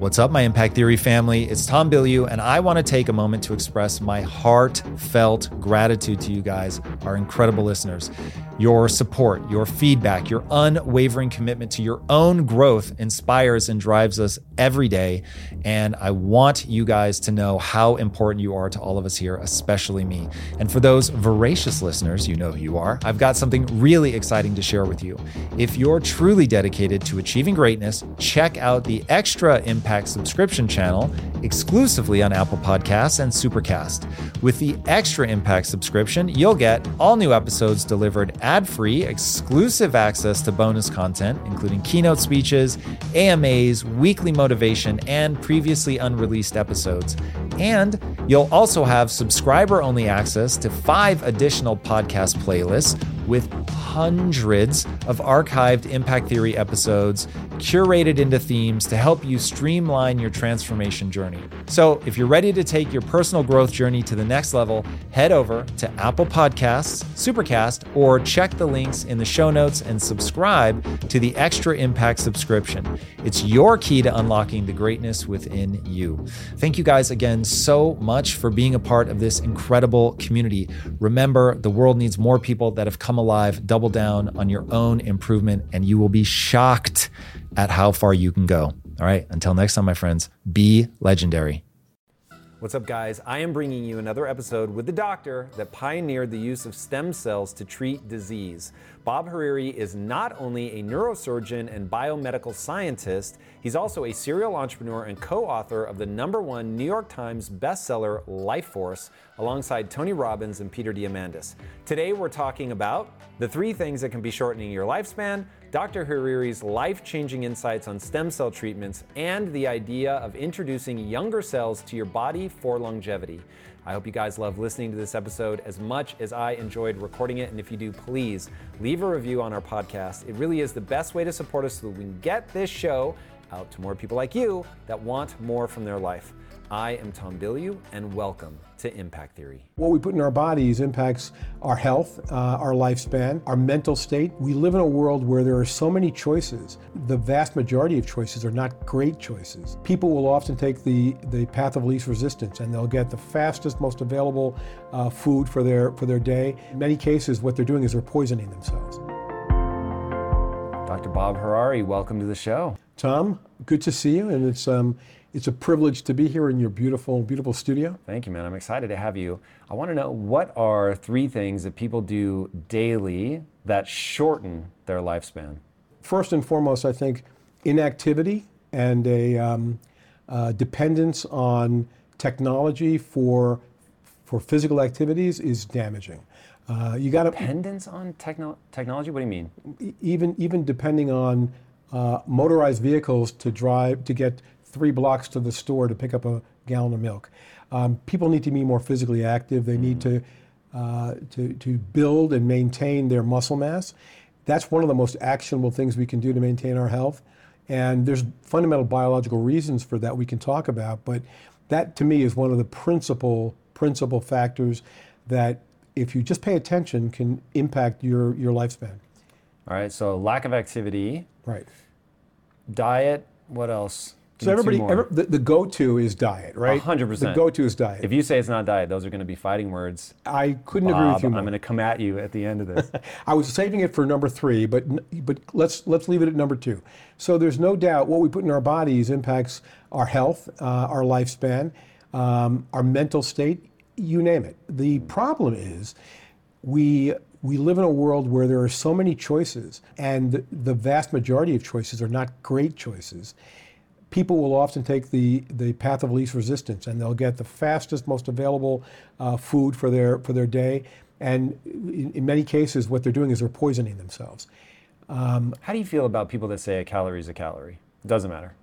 What's up, my Impact Theory family? It's Tom Bilyeu, and I want to take a moment to express my heartfelt gratitude to you guys, our incredible listeners. Your support, your feedback, your unwavering commitment to your own growth inspires and drives us every day. And I want you guys to know how important you are to all of us here, especially me. And for those voracious listeners, you know who you are. I've got something really exciting to share with you. If you're truly dedicated to achieving greatness, check out the Extra Impact subscription channel exclusively on Apple Podcasts and Supercast. With the Extra Impact subscription, you'll get all new episodes delivered ad free, exclusive access to bonus content, including keynote speeches, AMAs, weekly motivation, and previously unreleased episodes. And you'll also have subscriber only access to five additional podcast playlists with hundreds of archived Impact Theory episodes curated into themes to help you streamline your transformation journey. So, if you're ready to take your personal growth journey to the next level, head over to Apple Podcasts, Supercast, or check the links in the show notes and subscribe to the Extra Impact subscription. It's your key to unlocking the greatness within you. Thank you guys again so much for being a part of this incredible community. Remember, the world needs more people that have come alive. Double down on your own improvement, and you will be shocked at how far you can go. All right, until next time, my friends, be legendary. What's up, guys? I am bringing you another episode with the doctor that pioneered the use of stem cells to treat disease. Bob Hariri is not only a neurosurgeon and biomedical scientist, he's also a serial entrepreneur and co author of the number one New York Times bestseller, Life Force, alongside Tony Robbins and Peter Diamandis. Today, we're talking about the three things that can be shortening your lifespan, Dr. Hariri's life changing insights on stem cell treatments, and the idea of introducing younger cells to your body for longevity. I hope you guys love listening to this episode as much as I enjoyed recording it. And if you do, please leave a review on our podcast. It really is the best way to support us so that we can get this show out to more people like you that want more from their life. I am Tom Bilyeu, and welcome to Impact Theory. What we put in our bodies impacts our health, uh, our lifespan, our mental state. We live in a world where there are so many choices. The vast majority of choices are not great choices. People will often take the, the path of least resistance and they'll get the fastest, most available uh, food for their, for their day. In many cases, what they're doing is they're poisoning themselves. Dr. Bob Hariri, welcome to the show. Tom, good to see you, and it's um, it's a privilege to be here in your beautiful, beautiful studio. Thank you, man. I'm excited to have you. I want to know what are three things that people do daily that shorten their lifespan? First and foremost, I think inactivity and a um, uh, dependence on technology for for physical activities is damaging. Uh, you got dependence on techno- technology. What do you mean? Even even depending on uh, motorized vehicles to drive to get three blocks to the store to pick up a gallon of milk. Um, people need to be more physically active. They need to, uh, to, to build and maintain their muscle mass. That's one of the most actionable things we can do to maintain our health. And there's fundamental biological reasons for that we can talk about, but that to me is one of the principal principal factors that if you just pay attention can impact your, your lifespan. All right, so lack of activity. Right. Diet, what else? So everybody, every, the, the, go-to is diet, right? hundred percent. The go-to is diet. If you say it's not diet, those are going to be fighting words. I couldn't Bob, agree with you more. I'm going to come at you at the end of this. I was saving it for number three, but but let's let's leave it at number two. So there's no doubt what we put in our bodies impacts our health, uh, our lifespan, um, our mental state, you name it. The problem is we we live in a world where there are so many choices, and the, the vast majority of choices are not great choices people will often take the, the path of least resistance and they'll get the fastest, most available uh, food for their, for their day. And in, in, many cases, what they're doing is they're poisoning themselves. Um, How do you feel about people that say a calorie is a calorie? It doesn't matter.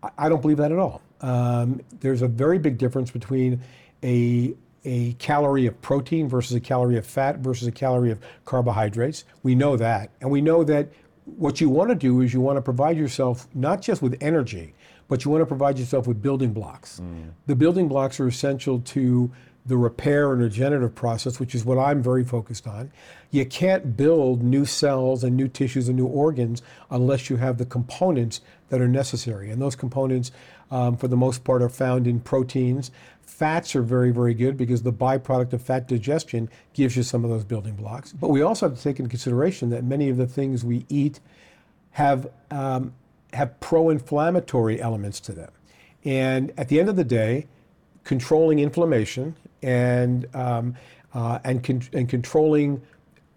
I, I don't believe that at all. Um, there's a very big difference between a a calorie of protein versus a calorie of fat versus a calorie of carbohydrates. We know that. And we know that what you want to do is you want to provide yourself not just with energy, but you want to provide yourself with building blocks. Mm. The building blocks are essential to the repair and regenerative process, which is what I'm very focused on. You can't build new cells and new tissues and new organs unless you have the components that are necessary. And those components, um, for the most part, are found in proteins. Fats are very, very good because the byproduct of fat digestion gives you some of those building blocks. But we also have to take into consideration that many of the things we eat have, um, have pro inflammatory elements to them. And at the end of the day, controlling inflammation and, um, uh, and, con- and controlling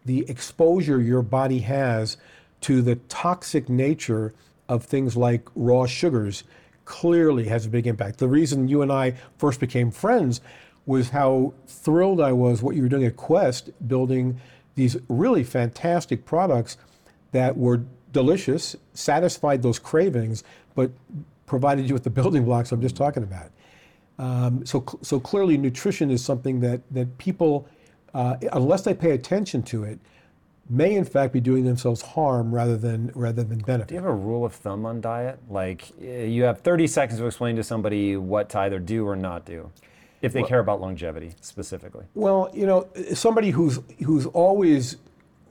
the exposure your body has to the toxic nature of things like raw sugars clearly has a big impact. The reason you and I first became friends was how thrilled I was what you were doing at Quest, building these really fantastic products that were delicious, satisfied those cravings, but provided you with the building blocks I'm just talking about. Um, so, so clearly, nutrition is something that that people, uh, unless they pay attention to it, may in fact be doing themselves harm rather than rather than benefit. Do you have a rule of thumb on diet? Like eh, you have 30 seconds to explain to somebody what to either do or not do, if they well, care about longevity specifically. Well, you know, somebody who's who's always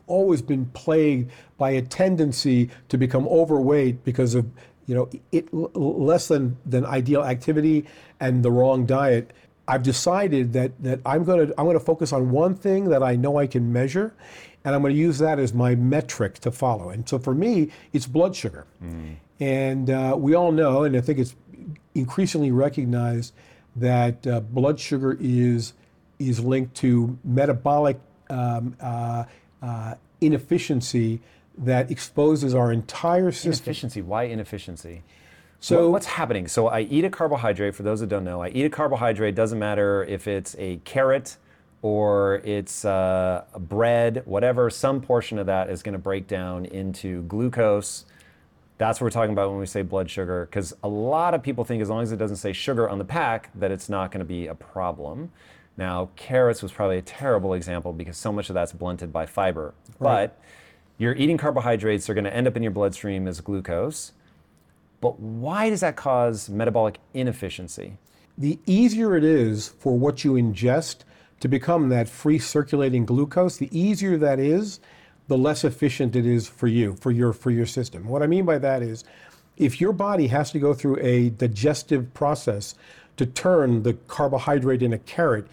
always been plagued by a tendency to become overweight because of you know it, less than than ideal activity and the wrong diet I've decided that that I'm going to I'm going to focus on one thing that I know I can measure, and I'm going to use that as my metric to follow. And so for me, it's blood sugar, mm. and uh, we all know, and I think it's increasingly recognized that uh, blood sugar is is linked to metabolic um, uh, uh inefficiency that exposes our entire system. Inefficiency. Why inefficiency? So what's happening? So I eat a carbohydrate. For those that don't know, I eat a carbohydrate. Doesn't matter if it's a carrot or it's uh, a bread, whatever. Some portion of that is going to break down into glucose. That's what we're talking about when we say blood sugar, because a lot of people think as long as it doesn't say sugar on the pack, that it's not going to be a problem. Now, carrots was probably a terrible example because so much of that's blunted by fiber. Right. But you're eating carbohydrates, they're going to end up in your bloodstream as glucose. But why does that cause metabolic inefficiency? The easier it is for what you ingest to become that free circulating glucose, the easier that is, the less efficient it is for you, for your for your system. What I mean by that is if your body has to go through a digestive process to turn the carbohydrate in a carrot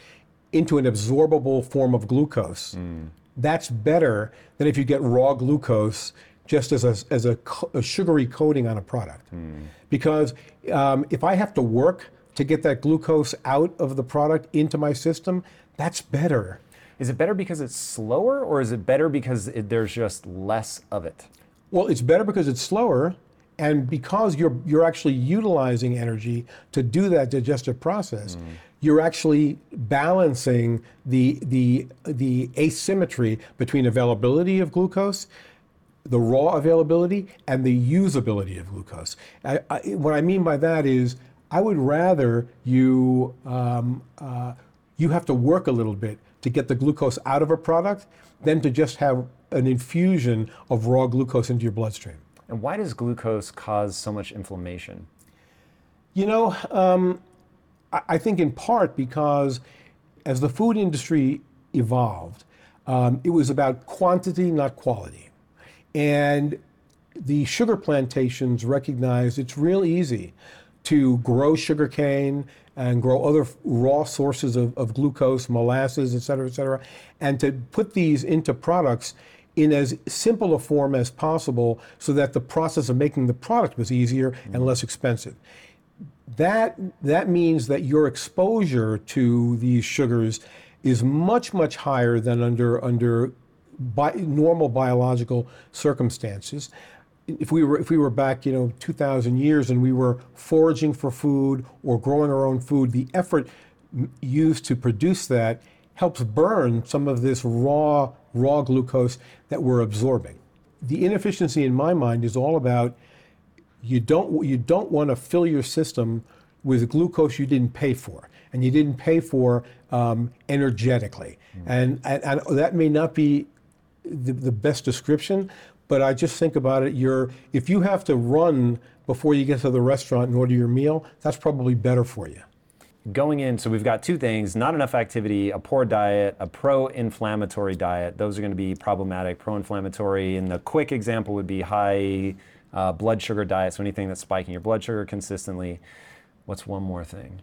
into an absorbable form of glucose, mm. that's better than if you get raw glucose just as a, as a, a sugary coating on a product. Mm. Because um, if I have to work to get that glucose out of the product into my system, that's better. Is it better because it's slower, or is it better because it, there's just less of it? Well, it's better because it's slower, and because you're you're actually utilizing energy to do that digestive process. Mm. You're actually balancing the the the asymmetry between availability of glucose the raw availability and the usability of glucose. I, I, what I mean by that is, I would rather you um, uh, you have to work a little bit to get the glucose out of a product than to just have an infusion of raw glucose into your bloodstream. And why does glucose cause so much inflammation? You know, um, I, think in part because as the food industry evolved, um, it was about quantity, not quality. And the sugar plantations recognized it's real easy to grow sugarcane and grow other raw sources of, of glucose, molasses, et cetera, et cetera, and to put these into products in as simple a form as possible so that the process of making the product was easier mm-hmm. and less expensive. That, that means that your exposure to these sugars is much, much higher than under, under bi- normal biological circumstances. If we were if we were back, you know, 2,000 years and we were foraging for food or growing our own food, the effort used to produce that helps burn some of this raw raw glucose that we're absorbing. The inefficiency in my mind is all about you don't you don't want to fill your system with glucose you didn't pay for and you didn't pay for um, energetically, mm. and, and, and that may not be the, the best description, but I just think about it. You're if you have to run before you get to the restaurant and order your meal, that's probably better for you. Going in, so we've got two things not enough activity, a poor diet, a pro inflammatory diet. Those are going to be problematic. Pro inflammatory, and the quick example would be high uh, blood sugar diet, so anything that's spiking your blood sugar consistently. What's one more thing?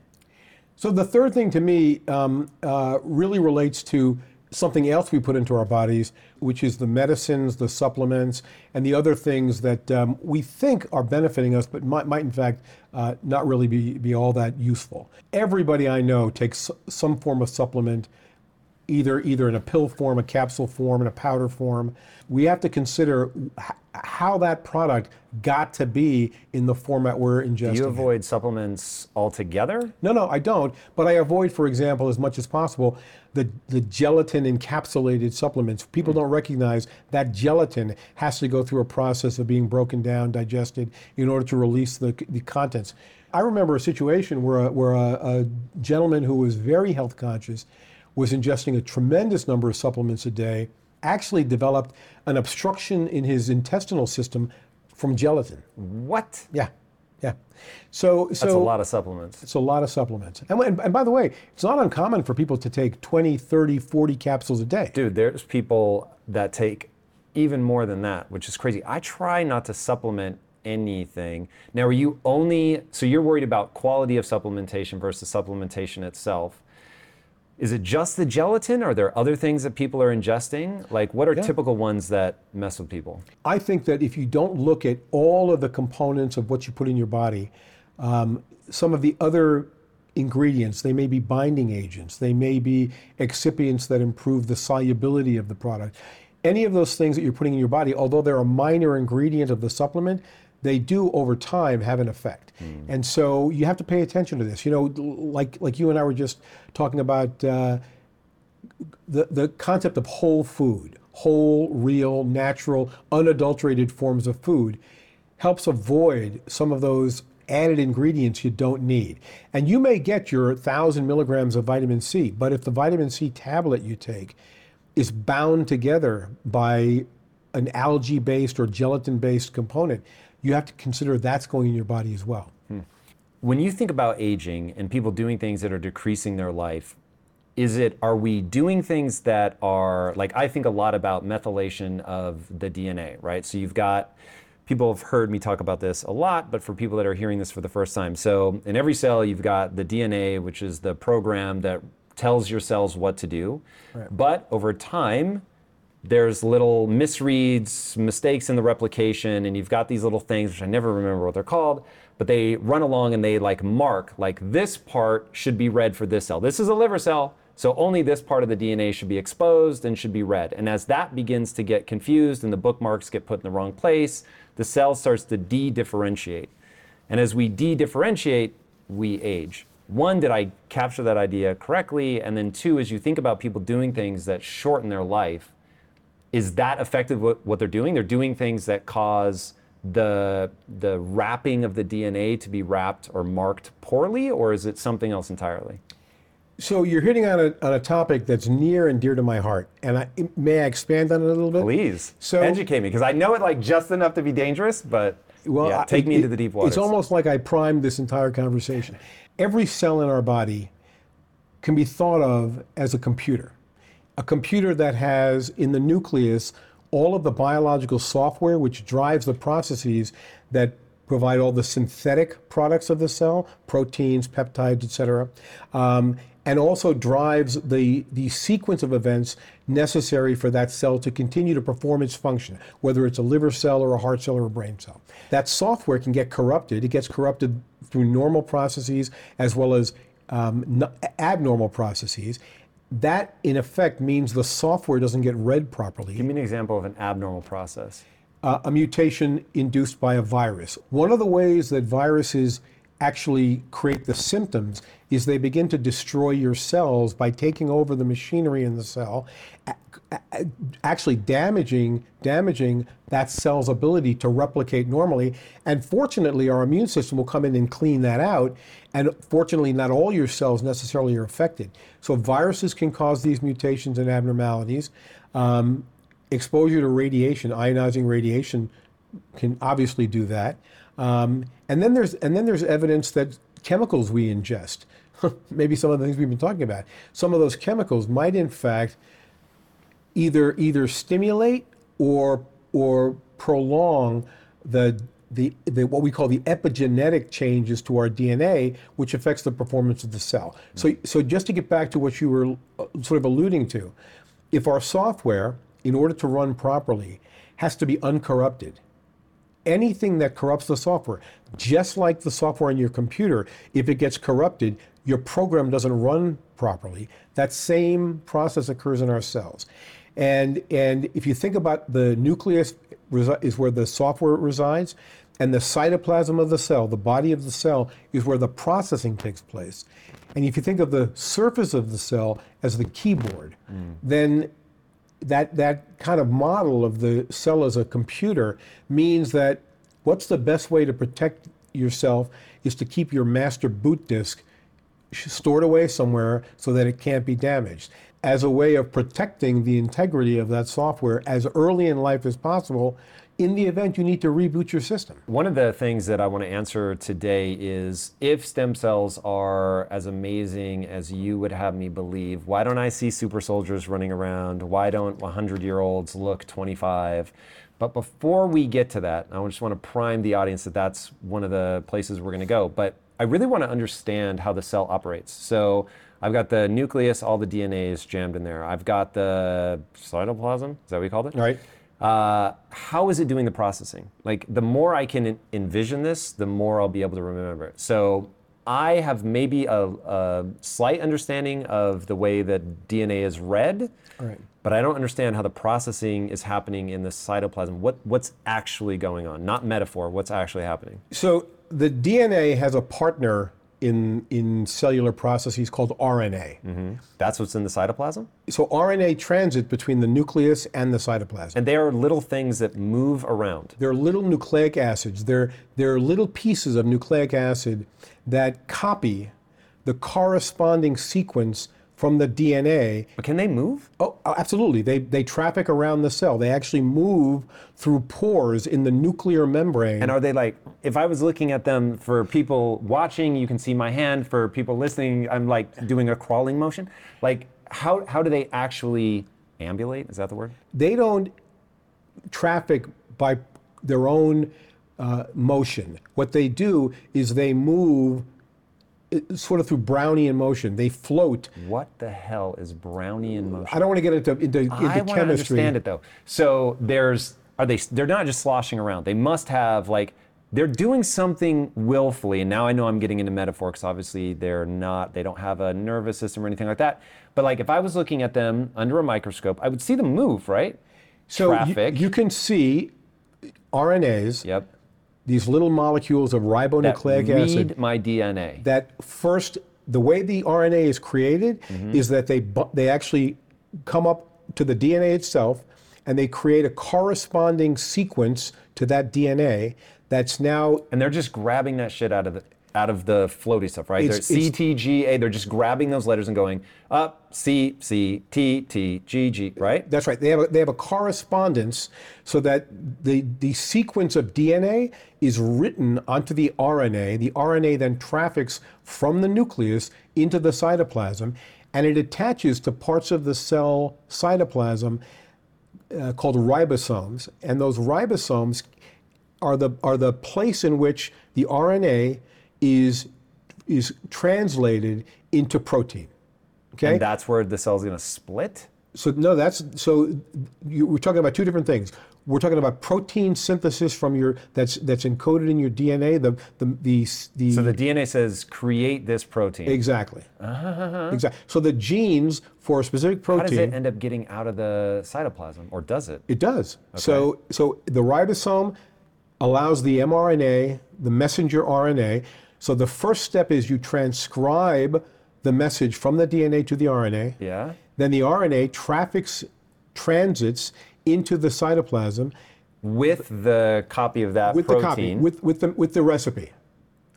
So the third thing to me um, uh, really relates to something else we put into our bodies, which is the medicines, the supplements, and the other things that um, we think are benefiting us, but might, might in fact uh, not really be, be all that useful. Everybody I know takes some form of supplement either either in a pill form, a capsule form, in a powder form. We have to consider how that product got to be in the format we're ingesting. Do you avoid supplements altogether? No, no, I don't. But I avoid, for example, as much as possible, the, the gelatin encapsulated supplements. People hmm. don't recognize that gelatin has to go through a process of being broken down, digested, in order to release the, the contents. I remember a situation where, a, where a, a gentleman who was very health conscious was ingesting a tremendous number of supplements a day, actually developed an obstruction in his intestinal system from gelatin. What? Yeah. Yeah. So, so That's a lot of supplements. It's a lot of supplements. And, and, and, by the way, it's not uncommon for people to take 20, 30, 40 capsules a day. Dude, there's people that take even more than that, which is crazy. I try not to supplement anything. Now, are you only, so you're worried about quality of supplementation versus supplementation itself. Is it just the gelatin? Are there other things that people are ingesting? Like, what are yeah. typical ones that mess with people? I think that if you don't look at all of the components of what you put in your body, um, some of the other ingredients, they may be binding agents, they may be excipients that improve the solubility of the product. Any of those things that you're putting in your body, although they're a minor ingredient of the supplement, they do over time have an effect. Mm. And so you have to pay attention to this. You know, like like you and I were just talking about uh, the the concept of whole food, whole, real, natural, unadulterated forms of food helps avoid some of those added ingredients you don't need. And you may get your 1,000 milligrams of vitamin C, but if the vitamin C tablet you take is bound together by an algae based or gelatin based component, you have to consider that's going in your body as well. Hmm. When you think about aging and people doing things that are decreasing their life, is it are we doing things that are like I think a lot about methylation of the DNA, right? So you've got people have heard me talk about this a lot, but for people that are hearing this for the first time. So in every cell you've got the DNA, which is the program that tells your cells what to do. Right. But over time, there's little misreads, mistakes in the replication, and you've got these little things, which I never remember what they're called, but they run along and they like mark, like this part should be read for this cell. This is a liver cell, so only this part of the DNA should be exposed and should be read. And as that begins to get confused and the bookmarks get put in the wrong place, the cell starts to de-differentiate. And as we de-differentiate, we age. One, did I capture that idea correctly? And then two, as you think about people doing things that shorten their life, is that effective what, what they're doing? They're doing things that cause the the wrapping of the DNA to be wrapped or marked poorly, or is it something else entirely? So you're hitting on a, on a topic that's near and dear to my heart, and I, may I expand on it a little bit? Please. So educate me, because I know it like just enough to be dangerous, but well, yeah, take I, me it, into the deep waters. It's almost like I primed this entire conversation. Every cell in our body can be thought of as a computer a computer that has in the nucleus all of the biological software which drives the processes that provide all the synthetic products of the cell, proteins, peptides, etc., um, and also drives the, the sequence of events necessary for that cell to continue to perform its function, whether it's a liver cell or a heart cell or a brain cell. That software can get corrupted. It gets corrupted through normal processes as well as um, abnormal processes that in effect means the software doesn't get read properly. Give me an example of an abnormal process. Uh, a mutation induced by a virus. One of the ways that viruses actually create the symptoms is they begin to destroy your cells by taking over the machinery in the cell, actually damaging damaging that cell's ability to replicate normally. And fortunately, our immune system will come in and clean that out. And fortunately, not all your cells necessarily are affected. So viruses can cause these mutations and abnormalities. Um, exposure to radiation, ionizing radiation, can obviously do that. Um, and then there's and then there's evidence that chemicals we ingest, maybe some of the things we've been talking about, some of those chemicals might in fact either either stimulate or or prolong the the, the what we call the epigenetic changes to our DNA, which affects the performance of the cell. So, so just to get back to what you were uh, sort of alluding to, if our software, in order to run properly, has to be uncorrupted, anything that corrupts the software, just like the software in your computer, if it gets corrupted, your program doesn't run properly. That same process occurs in our cells. And, and if you think about the nucleus is where the software resides, and the cytoplasm of the cell, the body of the cell, is where the processing takes place. And if you think of the surface of the cell as the keyboard, mm. then that, that kind of model of the cell as a computer means that what's the best way to protect yourself is to keep your master boot disk stored away somewhere so that it can't be damaged. As a way of protecting the integrity of that software as early in life as possible in the event you need to reboot your system. One of the things that I want to answer today is if stem cells are as amazing as you would have me believe, why don't I see super soldiers running around? Why don't 100 year olds look 25? But before we get to that, I just want to prime the audience that that's one of the places we're going to go. But I really want to understand how the cell operates. So I've got the nucleus, all the DNA is jammed in there. I've got the cytoplasm, is that what we called it? Right. Uh, how is it doing the processing? Like the more I can envision this, the more I'll be able to remember it. So I have maybe a, a slight understanding of the way that DNA is read, right. but I don't understand how the processing is happening in the cytoplasm. What, what's actually going on? Not metaphor, what's actually happening? So the DNA has a partner in, in cellular processes called RNA. Mm-hmm. That's what's in the cytoplasm? So RNA transit between the nucleus and the cytoplasm. And they are little things that move around. They're little nucleic acids. They're, they're little pieces of nucleic acid that copy the corresponding sequence from the DNA. But can they move? Oh, absolutely. They, they traffic around the cell. They actually move through pores in the nuclear membrane. And are they like, if I was looking at them for people watching, you can see my hand. For people listening, I'm like doing a crawling motion. Like, how, how do they actually ambulate? Is that the word? They don't traffic by their own uh, motion. What they do is they move sort of through Brownian motion. They float. What the hell is Brownian motion? I don't want to get into into, into I want to understand it though. So there's are they? They're not just sloshing around. They must have like they're doing something willfully. And now I know I'm getting into metaphor because obviously they're not. They don't have a nervous system or anything like that. But like if I was looking at them under a microscope, I would see them move, right? So Traffic. You, you can see RNAs. Yep these little molecules of ribonucleic that acid. Read my DNA. That first, the way the RNA is created mm-hmm. is that they they actually come up to the DNA itself, and they create a corresponding sequence to that DNA that's now. And they're just grabbing that shit out of the out of the floaty stuff, right? It's, they're CTGA, they're just grabbing those letters and going up C C T T G G, right? That's right. They have a, they have a correspondence so that the the sequence of DNA is written onto the RNA. The RNA then traffics from the nucleus into the cytoplasm, and it attaches to parts of the cell cytoplasm uh, called ribosomes, and those ribosomes are the are the place in which the RNA is is translated into protein. Okay, and that's where the cell is going to split. So no, that's so you, we're talking about two different things. We're talking about protein synthesis from your that's that's encoded in your DNA. The the the, the so the DNA says create this protein. Exactly. Uh-huh. Exactly. So the genes for a specific protein. How does it end up getting out of the cytoplasm, or does it? It does. Okay. So so the ribosome allows the mRNA, the messenger RNA, so the first step is you transcribe the message from the DNA to the RNA. Yeah. Then the RNA traffics, transits into the cytoplasm. With the copy of that with protein. The copy, with, with, the, with the recipe.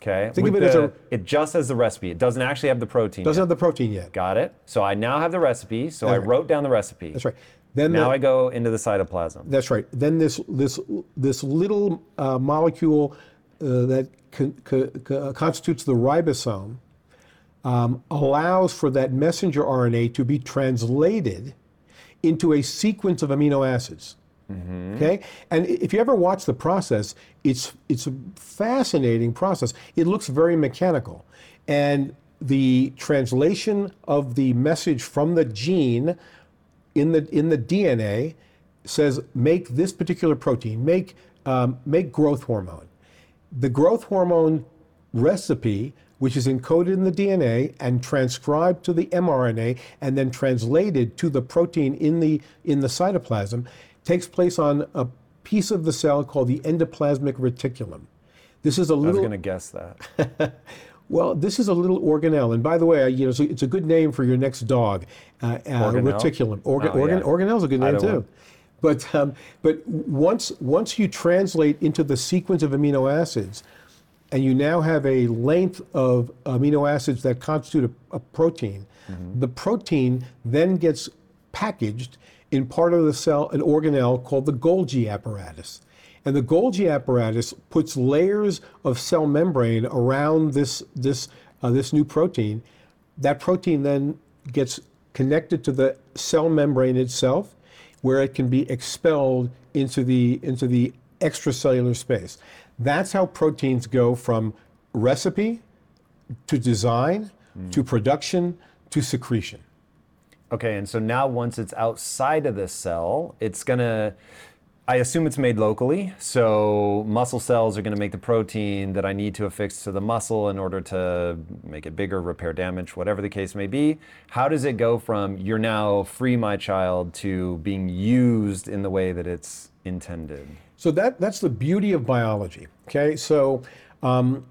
Okay. Think with of it the, as a. It just has the recipe. It doesn't actually have the protein. Doesn't yet. have the protein yet. Got it. So I now have the recipe. So that's I wrote down the recipe. That's right. Then now the, I go into the cytoplasm. That's right. Then this this this little uh, molecule uh, that con- co- constitutes the ribosome um, allows for that messenger RNA to be translated into a sequence of amino acids. Okay, and if you ever watch the process, it's it's a fascinating process. It looks very mechanical, and the translation of the message from the gene in the in the DNA says make this particular protein, make um, make growth hormone. The growth hormone recipe, which is encoded in the DNA and transcribed to the mRNA and then translated to the protein in the in the cytoplasm, takes place on a piece of the cell called the endoplasmic reticulum. This is a I was little going to guess that. well, this is a little organelle, and by the way, you know, so it's a good name for your next dog, uh, uh, Organelle? reticulum. Organ, Oh, organ, yeah. Organelle's a good name too. one. But um, but once once you translate into the sequence of amino acids, and you now have a length of amino acids that constitute a, a protein, Mm-hmm. the protein then gets packaged in part of the cell, an organelle called the Golgi apparatus. And the Golgi apparatus puts layers of cell membrane around this, this, uh, this new protein. That protein then gets connected to the cell membrane itself, where it can be expelled into the, into the extracellular space. That's how proteins go from recipe to design mm. to production to secretion. Okay, and so now once it's outside of the cell, it's gonna. I assume it's made locally, so muscle cells are going to make the protein that I need to affix to the muscle in order to make it bigger, repair damage, whatever the case may be. How does it go from you're now free, my child, to being used in the way that it's intended? So that, that's the beauty of biology. Okay, so um,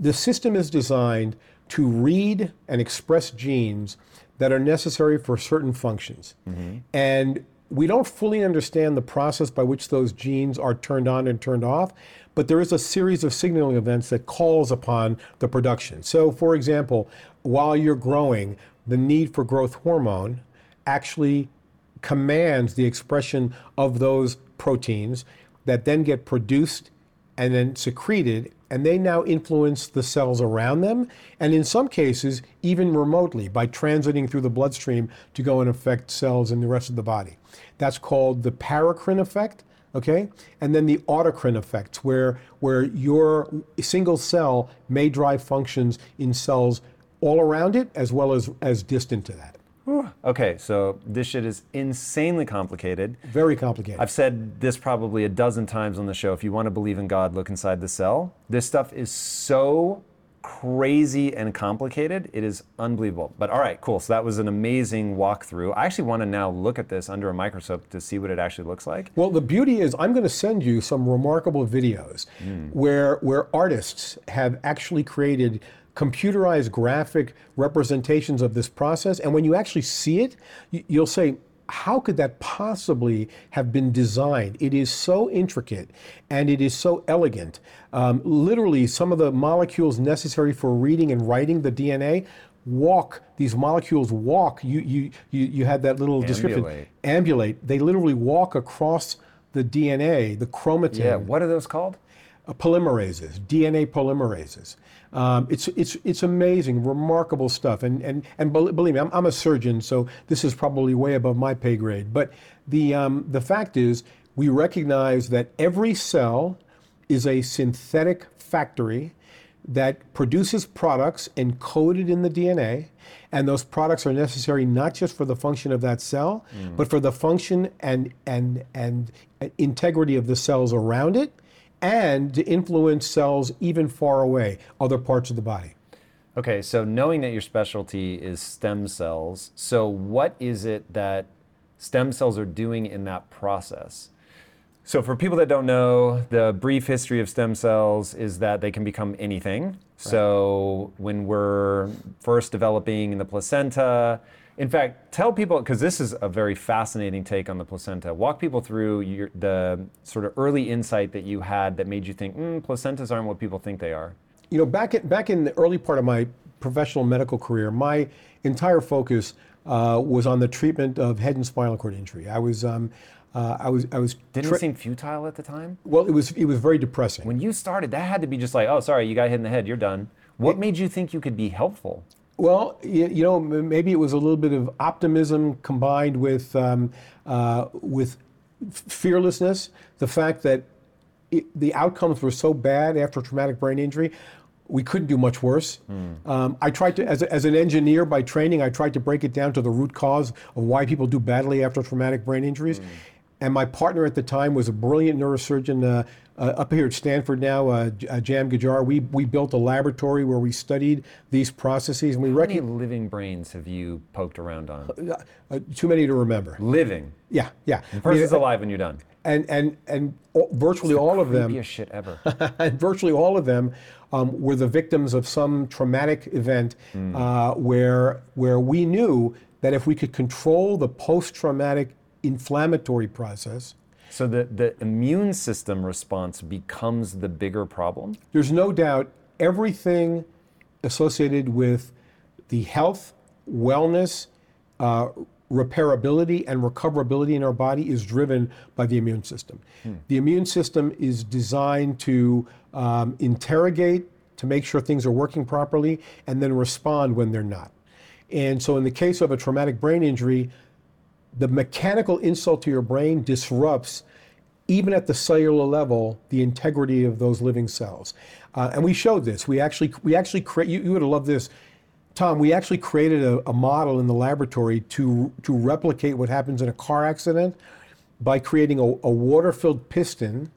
the system is designed to read and express genes that are necessary for certain functions. And we don't fully understand the process by which those genes are turned on and turned off, but there is a series of signaling events that calls upon the production. So, for example, while you're growing, the need for growth hormone actually commands the expression of those proteins that then get produced and then secreted, and they now influence the cells around them, and in some cases, even remotely by transiting through the bloodstream to go and affect cells in the rest of the body. That's called the paracrine effect. Okay, and then the autocrine effect, where where your single cell may drive functions in cells all around it as well as as distant to that. Okay, so this shit is insanely complicated. Very complicated. I've said this probably a dozen times on the show. If you want to believe in God, look inside the cell. This stuff is so crazy and complicated. It is unbelievable. But all right, cool. So that was an amazing walkthrough. I actually want to now look at this under a microscope to see what it actually looks like. Well, the beauty is, I'm going to send you some remarkable videos hmm. where where artists have actually created computerized graphic representations of this process, and when you actually see it, you- you'll say. How could that possibly have been designed? It is so intricate and it is so elegant. Um, literally, some of the molecules necessary for reading and writing the DNA walk. These molecules walk. You you you, you had that little description Ambulate. ambulate. They literally walk across the DNA, the chromatin, Yeah, what are those called? uh, polymerases, DNA polymerases. Um, it's, it's, it's amazing, remarkable stuff. And, and, and believe me, I'm, I'm a surgeon, so this is probably way above my pay grade. But the, um, the fact is, we recognize that every cell is a synthetic factory that produces products encoded in the DNA, and those products are necessary not just for the function of that cell, but for the function and, and, and integrity of the cells around it, and to influence cells even far away, other parts of the body. Okay, so knowing that your specialty is stem cells, so what is it that stem cells are doing in that process? So, for people that don't know, the brief history of stem cells is that they can become anything. So, when we're first developing in the placenta, in fact, tell people because this is a very fascinating take on the placenta. Walk people through your, the sort of early insight that you had that made you think mm, placentas aren't what people think they are. You know, back in, back in the early part of my professional medical career, my entire focus uh, was on the treatment of head and spinal cord injury. I was, um, uh, I was, I was. Didn't it seem futile at the time? well, it was, it was very depressing. When you started, that had to be just like, oh, sorry, you got hit in the head, you're done. What made you think you could be helpful? Well, you, you know, maybe it was a little bit of optimism combined with um, uh, with fearlessness, the fact that it, the outcomes were so bad after traumatic brain injury, we couldn't do much worse. Mm. Um, I tried to, as, a, as an engineer by training, I tried to break it down to the root cause of why people do badly after traumatic brain injuries. Mm. And my partner at the time was a brilliant neurosurgeon uh, uh, up here at Stanford now, uh, uh Jam Ghajar. We, we built a laboratory where we studied these processes. And we How rec- many living brains have you poked around on? Uh, uh, too many to remember. Living? Yeah, yeah. The person's I mean, alive when you're done. And, and, and virtually all of them. Shit ever. and virtually all of them um, were the victims of some traumatic event mm. where, where we knew that if we could control the post traumatic inflammatory process. So the, the immune system response becomes the bigger problem? There's no doubt everything associated with the health, wellness, uh, repairability, and recoverability in our body is driven by the immune system. Hmm. The immune system is designed to um, interrogate, to make sure things are working properly, and then respond when they're not. And so, in the case of a traumatic brain injury, the mechanical insult to your brain disrupts even at the cellular level the integrity of those living cells. Uh, and we showed this. We actually we actually create you, you would have loved this. Tom we actually created a, a, model in the laboratory to to replicate what happens in a car accident by creating a, a water filled piston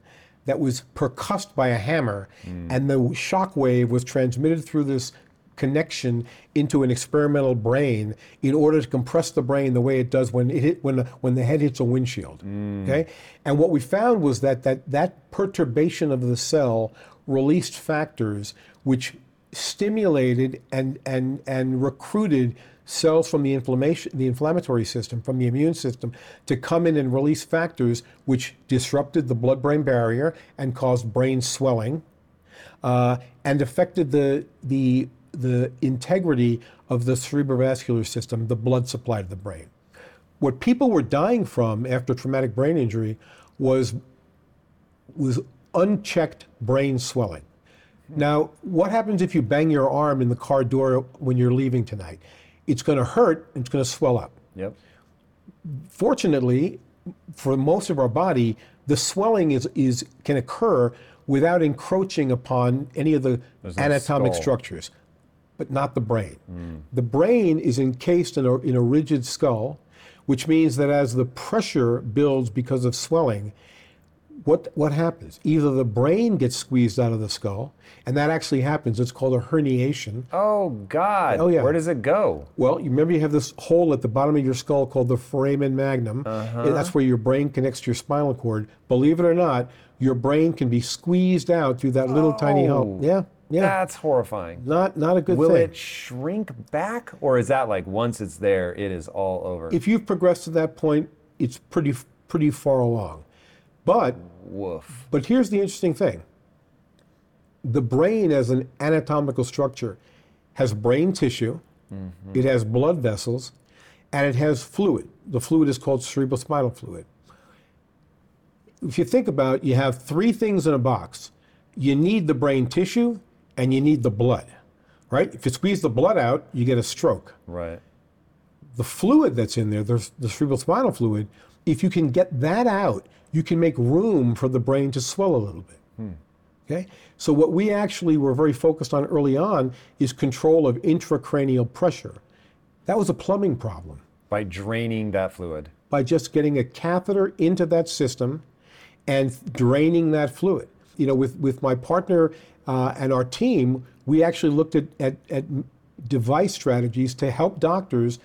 that was percussed by a hammer. Mm. and the shock wave was transmitted through this connection into an experimental brain in order to compress the brain the way it does when it hit, when the, when the head hits a windshield. Mm. Okay, and what we found was that that that perturbation of the cell released factors which stimulated and and and recruited cells from the inflammation the inflammatory system from the immune system to come in and release factors which disrupted the blood brain barrier and caused brain swelling uh, and affected the the the integrity of the cerebrovascular system, the blood supply to the brain. What people were dying from after traumatic brain injury was, was unchecked brain swelling. Now, what happens if you bang your arm in the car door when you're leaving tonight? It's going to hurt, it's going to swell up. Yep. Fortunately, for most of our body, the swelling is, is can occur without encroaching upon any of the anatomic structures but not the brain. Mm. The brain is encased in a, in a rigid skull, which means that as the pressure builds because of swelling, what, what happens? Either the brain gets squeezed out of the skull, and that actually happens. It's called a herniation. Oh, God. Oh, yeah. Where does it go? Well, you remember you have this hole at the bottom of your skull called the foramen magnum. Uh-huh. That's where your brain connects to your spinal cord. Believe it or not, your brain can be squeezed out through that little oh. tiny hole. Yeah. Yeah. That's horrifying. Not not a good Will thing. Will it shrink back or is that like once it's there it is all over? If you've progressed to that point, it's pretty pretty far along. But Woof. But here's the interesting thing. The brain as an anatomical structure has brain tissue, mm-hmm. it has blood vessels, and it has fluid. The fluid is called cerebrospinal fluid. If you think about it, you have three things in a box. You need the brain tissue, and you need the blood, right? If you squeeze the blood out, you get a stroke. Right. The fluid that's in there, there's the cerebrospinal fluid, if you can get that out, you can make room for the brain to swell a little bit. Hmm. Okay? So what we actually were very focused on early on is control of intracranial pressure. That was a plumbing problem. By draining that fluid. By just getting a catheter into that system and draining that fluid. You know, with, with my partner uh, and our team, we actually looked at, at, at device strategies to help doctors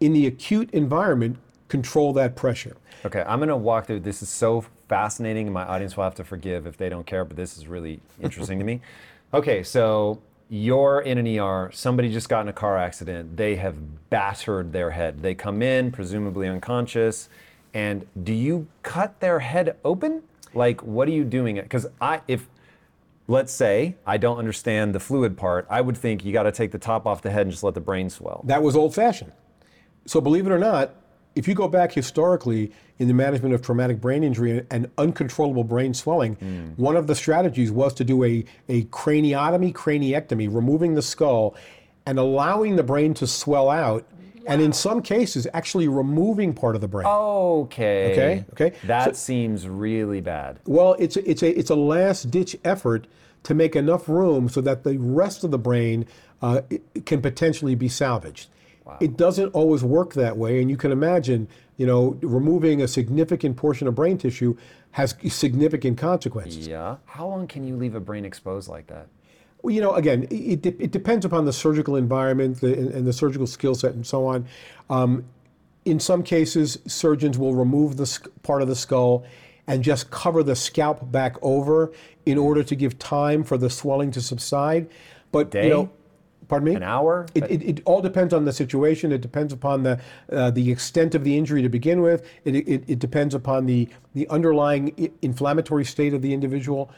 in the acute environment control that pressure. Okay, I'm going to walk through. This is so fascinating, and my audience will have to forgive if they don't care, but this is really interesting to me. Okay, so you're in an ER, somebody just got in a car accident, they have battered their head. They come in, presumably unconscious, and do you cut their head open? Like, what are you doing? Because I, if let's say I don't understand the fluid part, I would think you got to take the top off the head and just let the brain swell. That was old fashioned. So, believe it or not, if you go back historically in the management of traumatic brain injury and uncontrollable brain swelling, mm. one of the strategies was to do a, a craniotomy, craniectomy, removing the skull and allowing the brain to swell out and in some cases, actually removing part of the brain. Okay. Okay, okay. That So- seems really bad. Well, it's a, it's a it's a last ditch effort to make enough room so that the rest of the brain uh, can potentially be salvaged. Wow. It doesn't always work that way, and you can imagine, you know, removing a significant portion of brain tissue has significant consequences. Yeah. How long can you leave a brain exposed like that? Well, you know, again, it, it depends upon the surgical environment the, and, and the surgical skill set and so on. Um, in some cases, surgeons will remove the sk- part of the skull and just cover the scalp back over in order to give time for the swelling to subside. But Day? you know, pardon me. An hour? It, it, it all depends on the situation. It depends upon the uh, the extent of the injury to begin with. It, it, it depends upon the the underlying i- inflammatory state of the individual.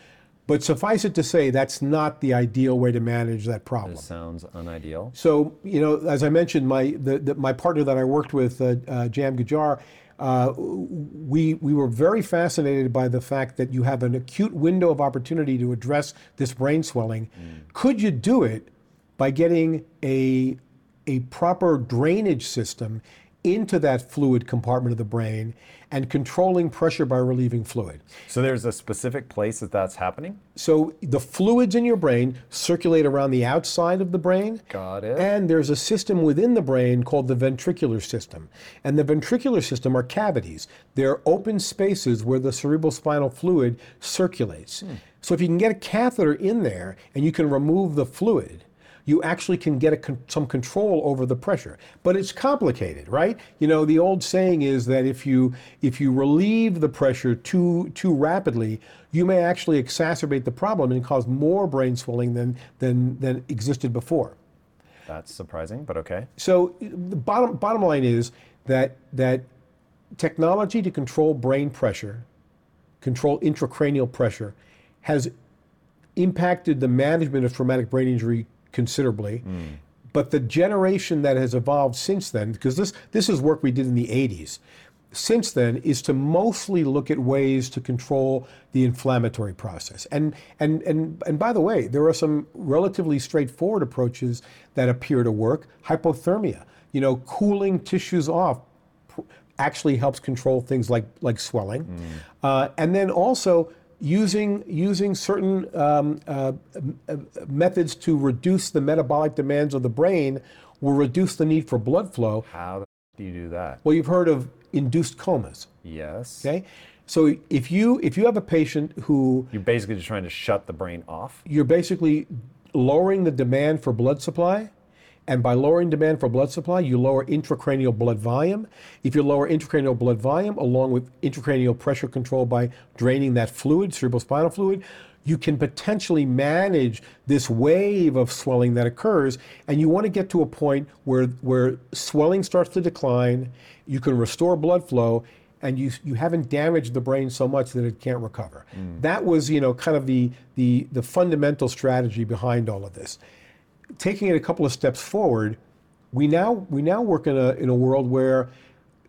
But suffice it to say, that's not the ideal way to manage that problem. Sounds unideal. So, you know, as I mentioned, my the, the, my partner that I worked with, uh, uh, Jam Ghajar, uh, we we were very fascinated by the fact that you have an acute window of opportunity to address this brain swelling. Could you do it by getting a a proper drainage system into that fluid compartment of the brain and controlling pressure by relieving fluid? So there's a specific place that that's happening? So the fluids in your brain circulate around the outside of the brain. Got it. And there's a system within the brain called the ventricular system. And the ventricular system are cavities. They're open spaces where the cerebral spinal fluid circulates. Hmm. So if you can get a catheter in there and you can remove the fluid, you actually can get a con- some control over the pressure. But it's complicated, right? You know, the old saying is that if you if you relieve the pressure too too rapidly, you may actually exacerbate the problem and cause more brain swelling than than than existed before. That's surprising, but okay. So the bottom bottom line is that that technology to control brain pressure, control intracranial pressure, has impacted the management of traumatic brain injury considerably. But the generation that has evolved since then, because this this is work we did in the 80s, since then is to mostly look at ways to control the inflammatory process. And and and and by the way, there are some relatively straightforward approaches that appear to work. Hypothermia, you know, cooling tissues off actually helps control things like like swelling, uh, and then also using using certain um, uh, uh, methods to reduce the metabolic demands of the brain will reduce the need for blood flow. How the do you do that? Well, you've heard of induced comas, Yes. okay? So if you if you have a patient who You're basically just trying to shut the brain off. you're basically lowering the demand for blood supply. And by lowering demand for blood supply, you lower intracranial blood volume. If you lower intracranial blood volume, along with intracranial pressure control by draining that fluid, cerebrospinal fluid, you can potentially manage this wave of swelling that occurs. And you want to get to a point where, where swelling starts to decline, you can restore blood flow, and you, you haven't damaged the brain so much that it can't recover. Mm. That was, you know, kind of the, the, the fundamental strategy behind all of this. Taking it a couple of steps forward, we now, we now work in a, in a world where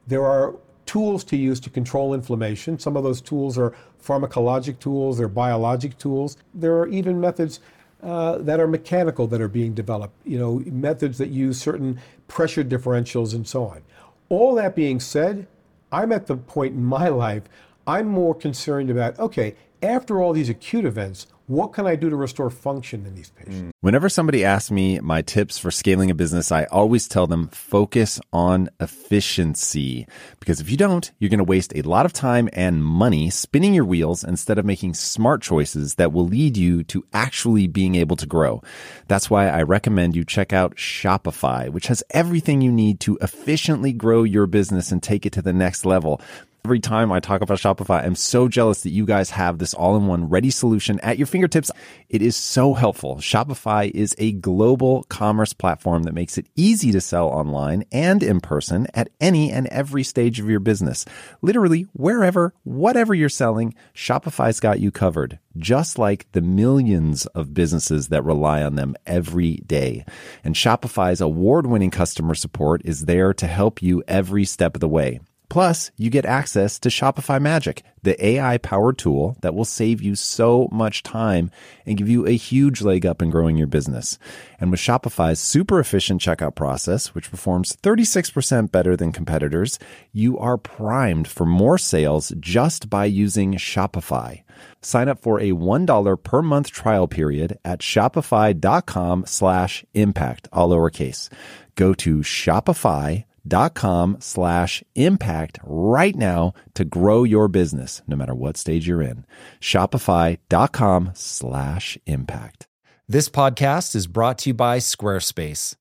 there are tools to use to control inflammation. Some of those tools are pharmacologic tools, they're biologic tools. There are even methods uh, that are mechanical that are being developed, you know, methods that use certain pressure differentials and so on. All that being said, I'm at the point in my life, I'm more concerned about, okay, after all these acute events, what can I do to restore function in these patients? Mm. Whenever somebody asks me my tips for scaling a business, I always tell them focus on efficiency. Because if you don't, you're going to waste a lot of time and money spinning your wheels instead of making smart choices that will lead you to actually being able to grow. That's why I recommend you check out Shopify, which has everything you need to efficiently grow your business and take it to the next level. Every time I talk about Shopify, I'm so jealous that you guys have this all in one ready solution at your fingertips. It is so helpful. Shopify is a global commerce platform that makes it easy to sell online and in person at any and every stage of your business. Literally, wherever, whatever you're selling, Shopify's got you covered, just like the millions of businesses that rely on them every day. And Shopify's award winning customer support is there to help you every step of the way. Plus, you get access to Shopify Magic, the AI powered tool that will save you so much time and give you a huge leg up in growing your business. And with Shopify's super efficient checkout process, which performs 36% better than competitors, you are primed for more sales just by using Shopify. Sign up for a $1 per month trial period at shopify.com slash impact, all lowercase. Go to Shopify dot com slash impact right now to grow your business no matter what stage you're in. Shopify.com slash impact. This podcast is brought to you by squarespace.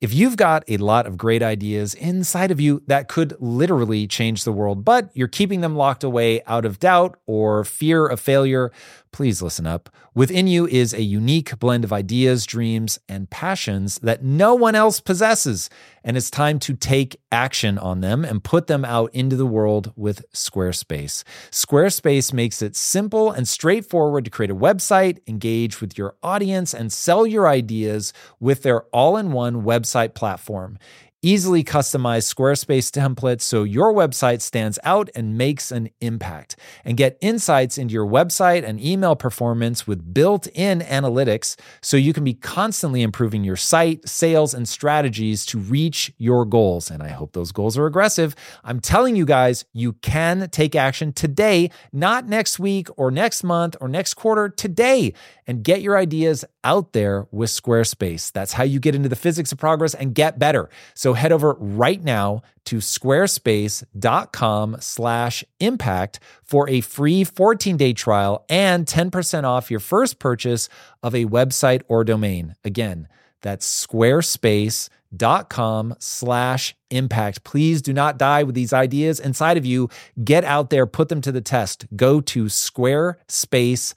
If you've got a lot of great ideas inside of you that could literally change the world but you're keeping them locked away out of doubt or fear of failure please listen up. Within you is a unique blend of ideas, dreams, and passions that no one else possesses. And it's time to take action on them and put them out into the world with Squarespace. Squarespace makes it simple and straightforward to create a website, engage with your audience, and sell your ideas with their all in one website platform easily customize Squarespace templates so your website stands out and makes an impact. And get insights into your website and email performance with built in analytics so you can be constantly improving your site, sales, and strategies to reach your goals. And I hope those goals are aggressive. I'm telling you guys, you can take action today, not next week or next month or next quarter, today, and get your ideas out there with Squarespace. That's how you get into the physics of progress and get better. So head over right now to squarespace.com slash impact for a free 14-day trial and 10% off your first purchase of a website or domain. Again, that's squarespace.com slash impact. Please do not die with these ideas inside of you. Get out there, put them to the test. Go to squarespace.com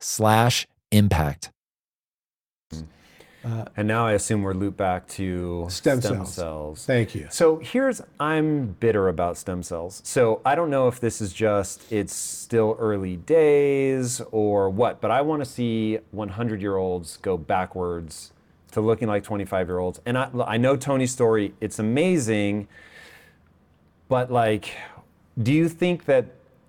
slash impact. Uh, and now I assume we're looped back to stem, stem cells. cells. Thank you. So here's I'm bitter about stem cells. So I don't know if this is just it's still early days or what, but I want to see 100 year olds go backwards to looking like 25 year olds. And I, I know Tony's story; it's amazing. But like, do you think that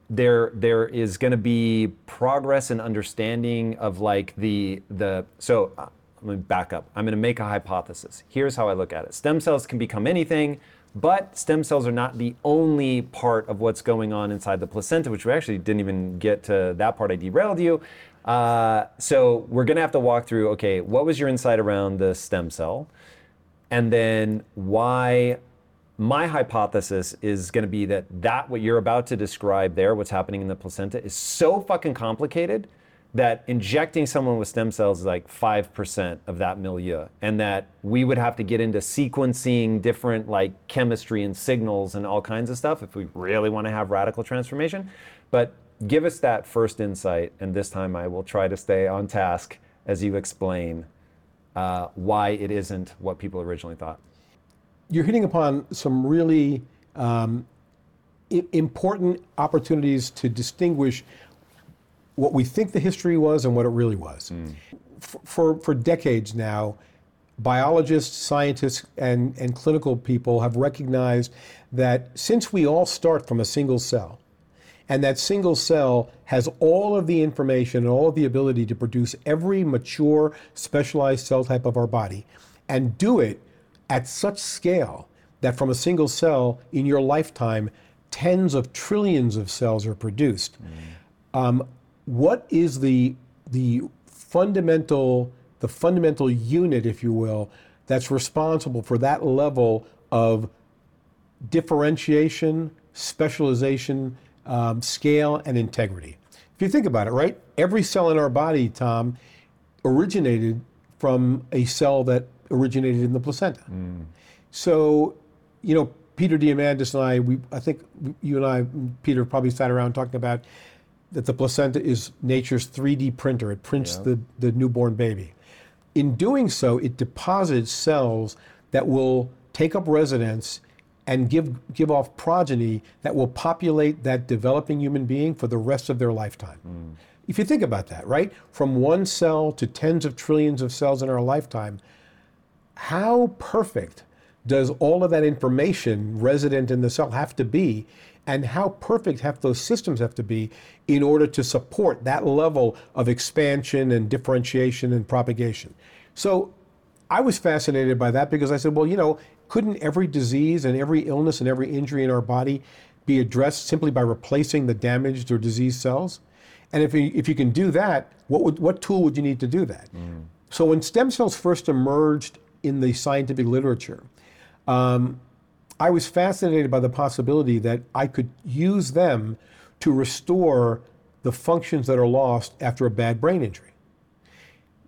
there there is going to be progress and understanding of like the the so uh, let me back up. I'm going to make a hypothesis. Here's how I look at it. Stem cells can become anything, but stem cells are not the only part of what's going on inside the placenta, which we actually didn't even get to that part. I derailed you. Uh, so we're going to have to walk through. Okay, what was your insight around the stem cell, and then why my hypothesis is going to be that that what you're about to describe there, what's happening in the placenta, is so fucking complicated that injecting someone with stem cells is like 5% of that milieu and that we would have to get into sequencing different like chemistry and signals and all kinds of stuff if we really want to have radical transformation. But give us that first insight and this time i will try to stay on task as you explain uh, why it isn't what people originally thought you're hitting upon some really um, important opportunities to distinguish what we think the history was and what it really was. Mm. For, for, for decades now, biologists, scientists, and, and clinical people have recognized that since we all start from a single cell, and that single cell has all of the information and all of the ability to produce every mature, specialized cell type of our body, and do it at such scale that from a single cell in your lifetime, tens of trillions of cells are produced. Mm. Um, what is the the fundamental the fundamental unit, if you will, that's responsible for that level of differentiation, specialization, um, scale, and integrity. If you think about it, right? Every cell in our body, Tom, originated from a cell that originated in the placenta. Mm. So, you know, Peter Diamandis and I, we, I think you and I, Peter, probably sat around talking about that the placenta is nature's 3D printer. It prints yeah. the, the newborn baby. In doing so, it deposits cells that will take up residence and give, give off progeny that will populate that developing human being for the rest of their lifetime. Mm. If you think about that, right? From one cell to tens of trillions of cells in our lifetime, how perfect does all of that information resident in the cell have to be? And how perfect have those systems have to be in order to support that level of expansion and differentiation and propagation? So I was fascinated by that because I said, well, you know, couldn't every disease and every illness and every injury in our body be addressed simply by replacing the damaged or diseased cells? And if you, if you can do that, what, would, what tool would you need to do that? Mm. So when stem cells first emerged in the scientific literature, um, I was fascinated by the possibility that I could use them to restore the functions that are lost after a bad brain injury.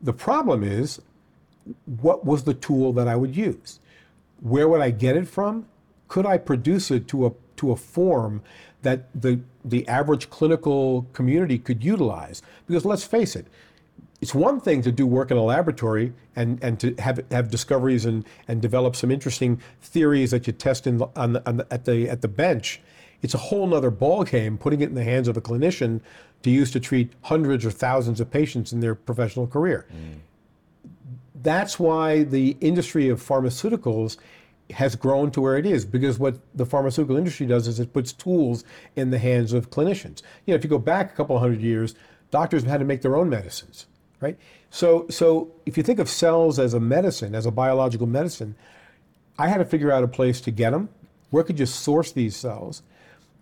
The problem is, what was the tool that I would use? Where would I get it from? Could I produce it to a, to a form that the, the average clinical community could utilize? Because let's face it, it's one thing to do work in a laboratory and, and to have, have discoveries and, and develop some interesting theories that you test in the, on the, on the, at, the, at the bench. It's a whole other ballgame putting it in the hands of a clinician to use to treat hundreds or thousands of patients in their professional career. Mm. That's why the industry of pharmaceuticals has grown to where it is because what the pharmaceutical industry does is it puts tools in the hands of clinicians. You know, if you go back a couple hundred years, doctors had to make their own medicines right? So, so if you think of cells as a medicine, as a biological medicine, I had to figure out a place to get them. Where could you source these cells?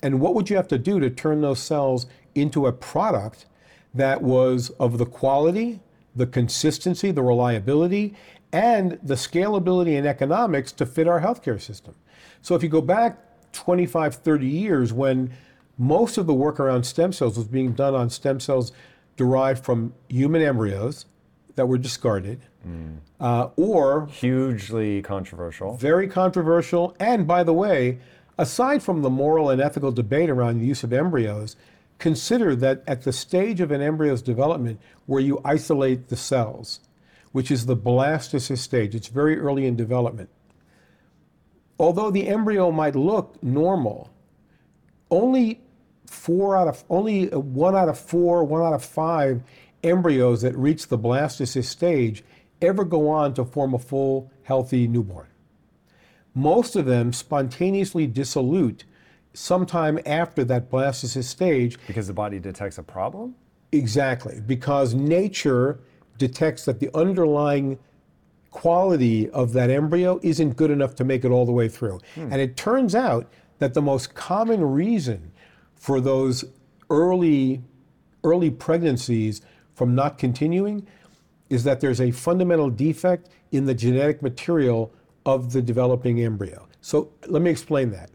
And what would you have to do to turn those cells into a product that was of the quality, the consistency, the reliability, and the scalability and economics to fit our healthcare system? So if you go back 25, 30 years when most of the work around stem cells was being done on stem cells derived from human embryos that were discarded, mm. uh, or hugely controversial. Very controversial. And by the way, aside from the moral and ethical debate around the use of embryos, consider that at the stage of an embryo's development where you isolate the cells, which is the blastocyst stage, it's very early in development. Although the embryo might look normal, only four out of only one out of four, one out of five embryos that reach the blastocyst stage ever go on to form a full, healthy newborn. Most of them spontaneously dissolute sometime after that blastocyst stage. Because the body detects a problem? Exactly, because nature detects that the underlying quality of that embryo isn't good enough to make it all the way through. Hmm. And it turns out that the most common reason for those early, early pregnancies from not continuing is that there's a fundamental defect in the genetic material of the developing embryo. So let me explain that.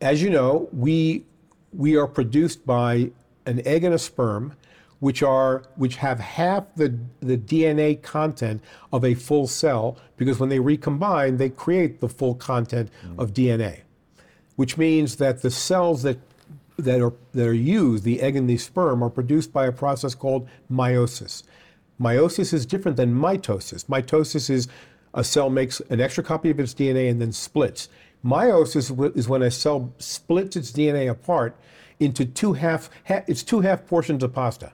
As you know, we, we are produced by an egg and a sperm, which are which have half the, the DNA content of a full cell, because when they recombine, they create the full content mm. of DNA. Which means that the cells that that are, that are used, the egg and the sperm, are produced by a process called meiosis. Meiosis is different than mitosis. Mitosis is a cell makes an extra copy of its DNA and then splits. Meiosis is when a cell splits its DNA apart into two half, it's two half portions of pasta.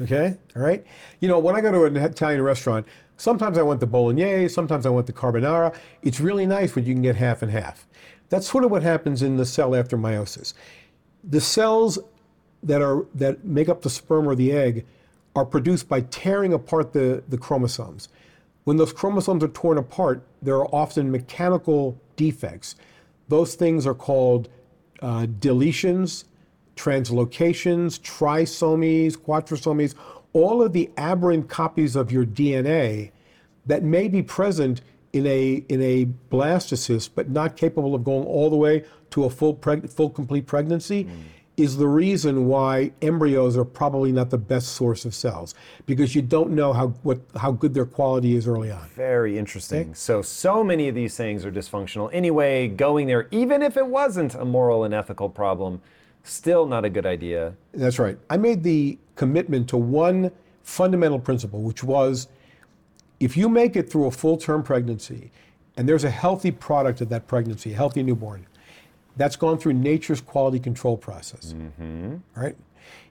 Okay? All right? You know, when I go to an Italian restaurant, sometimes I want the bolognese, sometimes I want the carbonara. It's really nice when you can get half and half. That's sort of what happens in the cell after meiosis the cells that are that make up the sperm or the egg are produced by tearing apart the, the chromosomes. When those chromosomes are torn apart, there are often mechanical defects. Those things are called uh, deletions, translocations, trisomies, quadrisomies, all of the aberrant copies of your DNA that may be present in a in a blastocyst, but not capable of going all the way to a full preg- full complete pregnancy, mm. is the reason why embryos are probably not the best source of cells because you don't know how what how good their quality is early on. Very interesting. Okay? So so many of these things are dysfunctional anyway. Going there, even if it wasn't a moral and ethical problem, still not a good idea. That's right. I made the commitment to one fundamental principle, which was if you make it through a full term pregnancy and there's a healthy product of that pregnancy, a healthy newborn, that's gone through nature's quality control process. Mm-hmm. Right?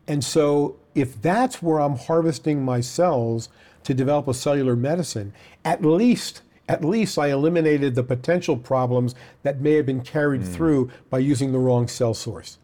And so if that's where I'm harvesting my cells to develop a cellular medicine, at least at least I eliminated the potential problems that may have been carried Hmm. through by using the wrong cell source.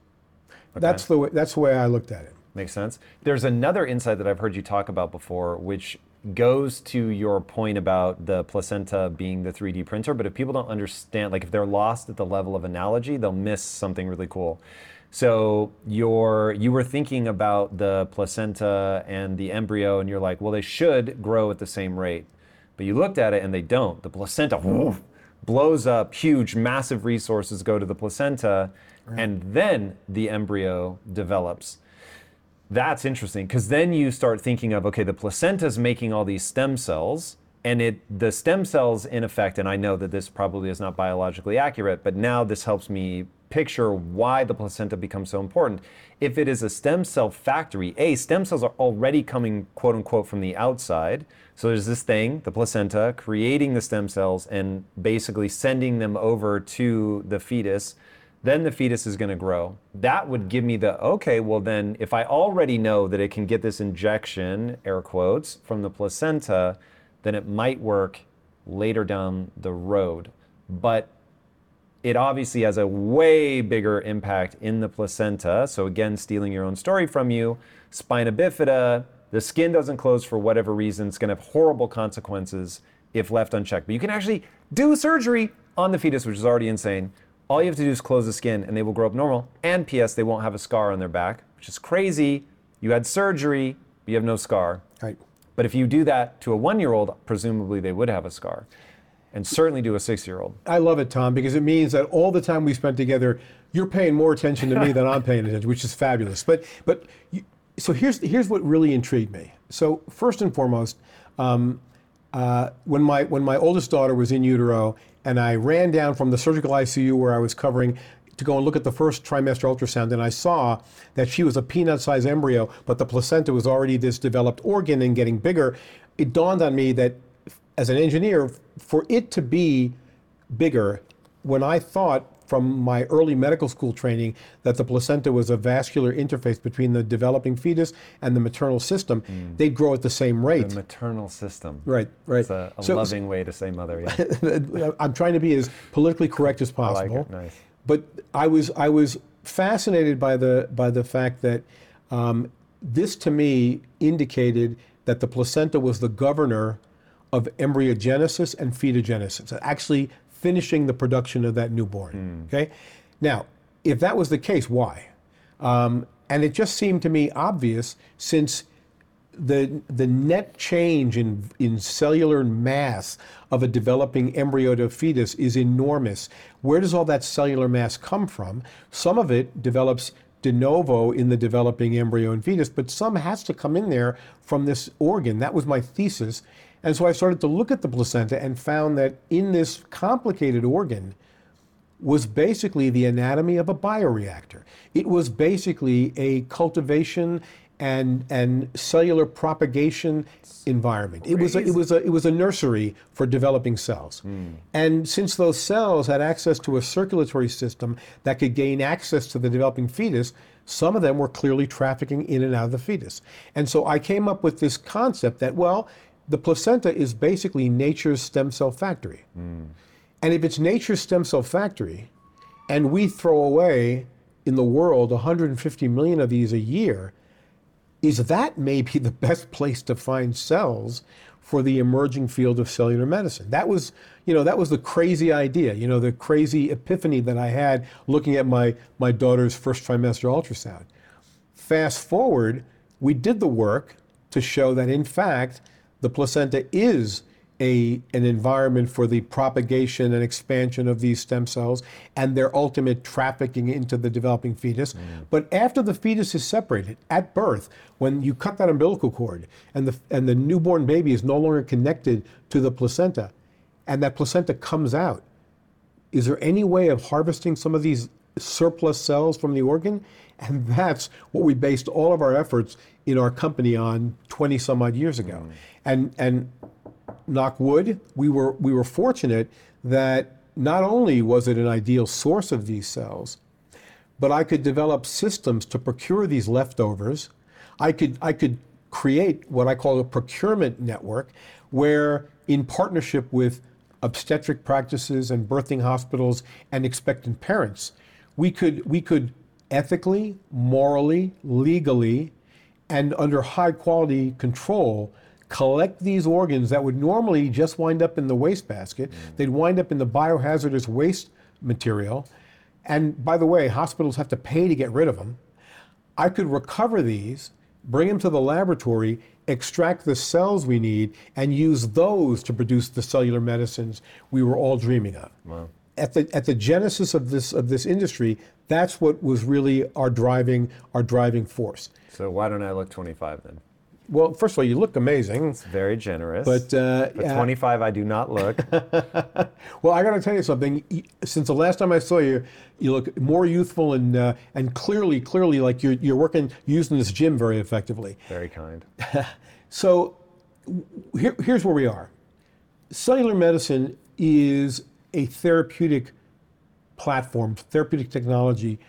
That's the way, that's the way I looked at it. Makes sense. There's another insight that I've heard you talk about before, which goes to your point about the placenta being the 3D printer. But if people don't understand, like if they're lost at the level of analogy, they'll miss something really cool. So you're you were thinking about the placenta and the embryo, and you're like, well, they should grow at the same rate. But you looked at it and they don't. The placenta woof, blows up, huge, massive resources go to the placenta, and then the embryo develops. That's interesting because then you start thinking of okay, the placenta is making all these stem cells, and it the stem cells in effect. And I know that this probably is not biologically accurate, but now this helps me picture why the placenta becomes so important. If it is a stem cell factory, a stem cells are already coming quote unquote from the outside. So there's this thing, the placenta, creating the stem cells and basically sending them over to the fetus then the fetus is going to grow. That would give me the okay, well, then if I already know that it can get this injection, air quotes, from the placenta, then it might work later down the road. But it obviously has a way bigger impact in the placenta. So, again, stealing your own story from you, spina bifida, the skin doesn't close for whatever reason. It's going to have horrible consequences if left unchecked. But you can actually do surgery on the fetus, which is already insane. All you have to do is close the skin and they will grow up normal. And P.S., they won't have a scar on their back, which is crazy. You had surgery, but you have no scar. Right. But if you do that to a one year old, presumably they would have a scar. And certainly do a six year old. I love it, Tom, because it means that all the time we spent together, you're paying more attention to me than I'm paying attention, which is fabulous. But but you, so here's here's what really intrigued me. So first and foremost, um, uh, when my when my oldest daughter was in utero, and I ran down from the surgical ICU where I was covering to go and look at the first trimester ultrasound, and I saw that she was a peanut-sized embryo, but the placenta was already this developed organ and getting bigger. It dawned on me that, as an engineer, for it to be bigger, when I thought from my early medical school training that the placenta was a vascular interface between the developing fetus and the maternal system, they'd grow at the same rate. The maternal system. Right, right. It's a, a So- loving way to say mother. Yeah. I'm trying to be as politically correct as like possible. it, nice. But I was I was fascinated by the by the fact that um, this to me indicated that the placenta was the governor of embryogenesis and fetogenesis, actually finishing the production of that newborn. Okay, now if that was the case, why? Um, and it just seemed to me obvious since the the net change in in cellular mass of a developing embryo to fetus is enormous. Where does all that cellular mass come from? Some of it develops de novo in the developing embryo and fetus, but some has to come in there from this organ. That was my thesis. And so I started to look at the placenta and found that in this complicated organ, was basically the anatomy of a bioreactor. It was basically a cultivation and and cellular propagation environment. It was a, it was a it was a nursery for developing cells. Hmm. And since those cells had access to a circulatory system that could gain access to the developing fetus, some of them were clearly trafficking in and out of the fetus. And so I came up with this concept that well, the placenta is basically nature's stem cell factory. Hmm. And if it's nature's stem cell factory, and we throw away in the world 150 million of these a year, is that maybe the best place to find cells for the emerging field of cellular medicine? That was, you know, that was the crazy idea, you know, the crazy epiphany that I had looking at my, my daughter's first trimester ultrasound. Fast forward, we did the work to show that in fact the placenta is a, an environment for the propagation and expansion of these stem cells and their ultimate trafficking into the developing fetus. Mm. But after the fetus is separated at birth, when you cut that umbilical cord and the, and the newborn baby is no longer connected to the placenta, and that placenta comes out, is there any way of harvesting some of these surplus cells from the organ? And that's what we based all of our efforts in our company on 20 some odd years ago. Mm. And, and knock wood, we were, we were fortunate that not only was it an ideal source of these cells, but I could develop systems to procure these leftovers. I could, I could create what I call a procurement network where, in partnership with obstetric practices and birthing hospitals and expectant parents, we could we could ethically, morally, legally, and under high quality control collect these organs that would normally just wind up in the wastebasket. Mm. They'd wind up in the biohazardous waste material. And by the way, hospitals have to pay to get rid of them. I could recover these, bring them to the laboratory, extract the cells we need, and use those to produce the cellular medicines we were all dreaming of. Wow. At the, at the genesis of this, of this industry, that's what was really our driving, our driving force. So why don't I look 25 then? Well, first of all, you look amazing. It's very generous. But, uh, but 25, I do not look. well, I got to tell you something. Since the last time I saw you, you look more youthful and uh, and clearly, clearly like you're you're working using this gym very effectively. Very kind. so, here, here's where we are. Cellular medicine is a therapeutic platform, therapeutic technology,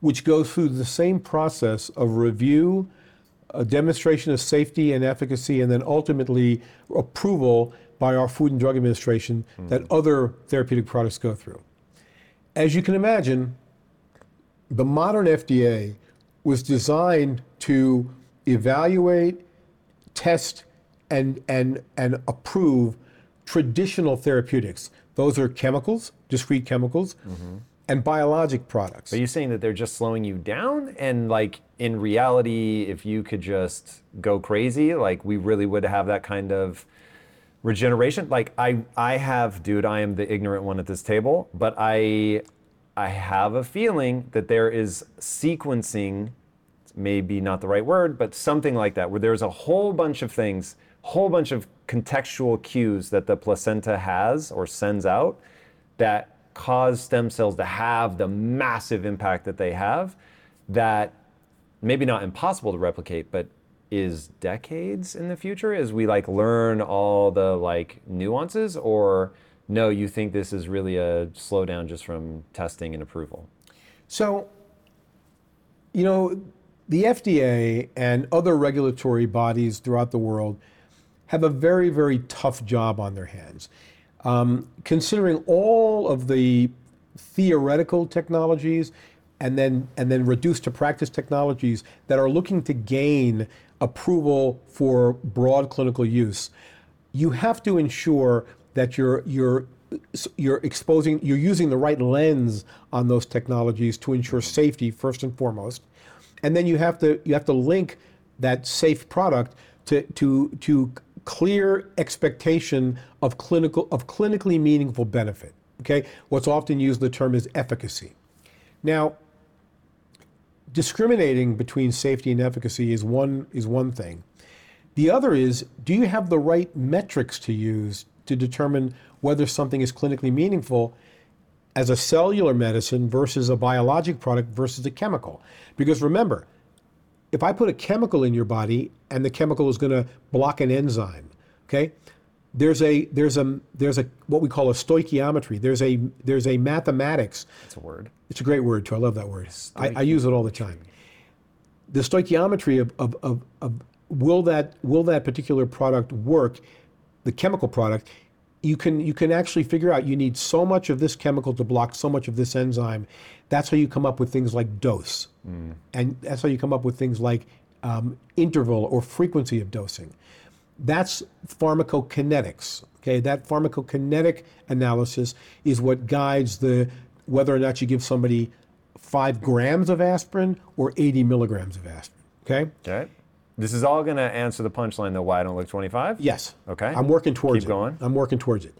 which goes through the same process of review a demonstration of safety and efficacy, and then ultimately approval by our Food and Drug Administration mm-hmm. that other therapeutic products go through. As you can imagine, the modern FDA was designed to evaluate, test, and, and, and approve traditional therapeutics. Those are chemicals, discrete chemicals, mm-hmm and biologic products. Are you saying that they're just slowing you down? And like in reality, if you could just go crazy, like we really would have that kind of regeneration. Like I, I have, dude, I am the ignorant one at this table, but I, I have a feeling that there is sequencing, maybe not the right word, but something like that, where there's a whole bunch of things, whole bunch of contextual cues that the placenta has or sends out that cause stem cells to have the massive impact that they have that maybe not impossible to replicate but is decades in the future as we like learn all the like nuances? Or no you think this is really a slowdown just from testing and approval? So you know the FDA and other regulatory bodies throughout the world have a very very tough job on their hands. Um, considering all of the theoretical technologies and then and then reduced to practice technologies that are looking to gain approval for broad clinical use, you have to ensure that you're you're you're exposing you're using the right lens on those technologies to ensure safety first and foremost. And then you have to you have to link that safe product to to to clear expectation of clinical of clinically meaningful benefit. Okay, what's often used the term is efficacy. Now, discriminating between safety and efficacy is one is one thing. The other is, do you have the right metrics to use to determine whether something is clinically meaningful as a cellular medicine versus a biologic product versus a chemical? Because remember, if I put a chemical in your body and the chemical is going to block an enzyme, okay? There's a there's a there's a what we call a stoichiometry. There's a there's a mathematics. It's a word. It's a great word too. I love that word. I, I, use it all the time. The stoichiometry of, of, of, of will that will that particular product work, the chemical product, you can you can actually figure out you need so much of this chemical to block so much of this enzyme. That's how you come up with things like dose, mm. and that's how you come up with things like um, interval or frequency of dosing. That's pharmacokinetics. Okay, that pharmacokinetic analysis is what guides the whether or not you give somebody five grams of aspirin or 80 milligrams of aspirin. Okay. Okay. This is all going to answer the punchline, though. Why I don't look 25? Yes. Okay. I'm working towards Keep it. going. I'm working towards it.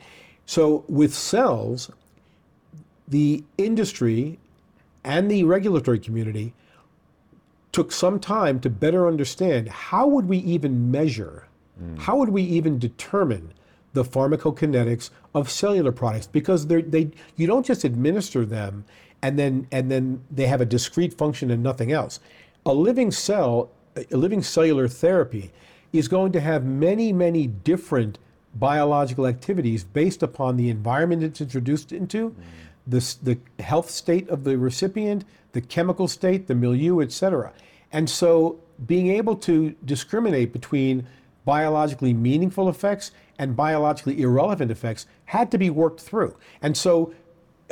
So with cells, the industry and the regulatory community took some time to better understand how would we even measure, mm. how would we even determine the pharmacokinetics of cellular products because they you don't just administer them and then and then they have a discrete function and nothing else. A living cell living cellular therapy is going to have many, many different biological activities based upon the environment it's introduced into, mm. the, the health state of the recipient, the chemical state, the milieu, etc. And so being able to discriminate between biologically meaningful effects and biologically irrelevant effects had to be worked through. And so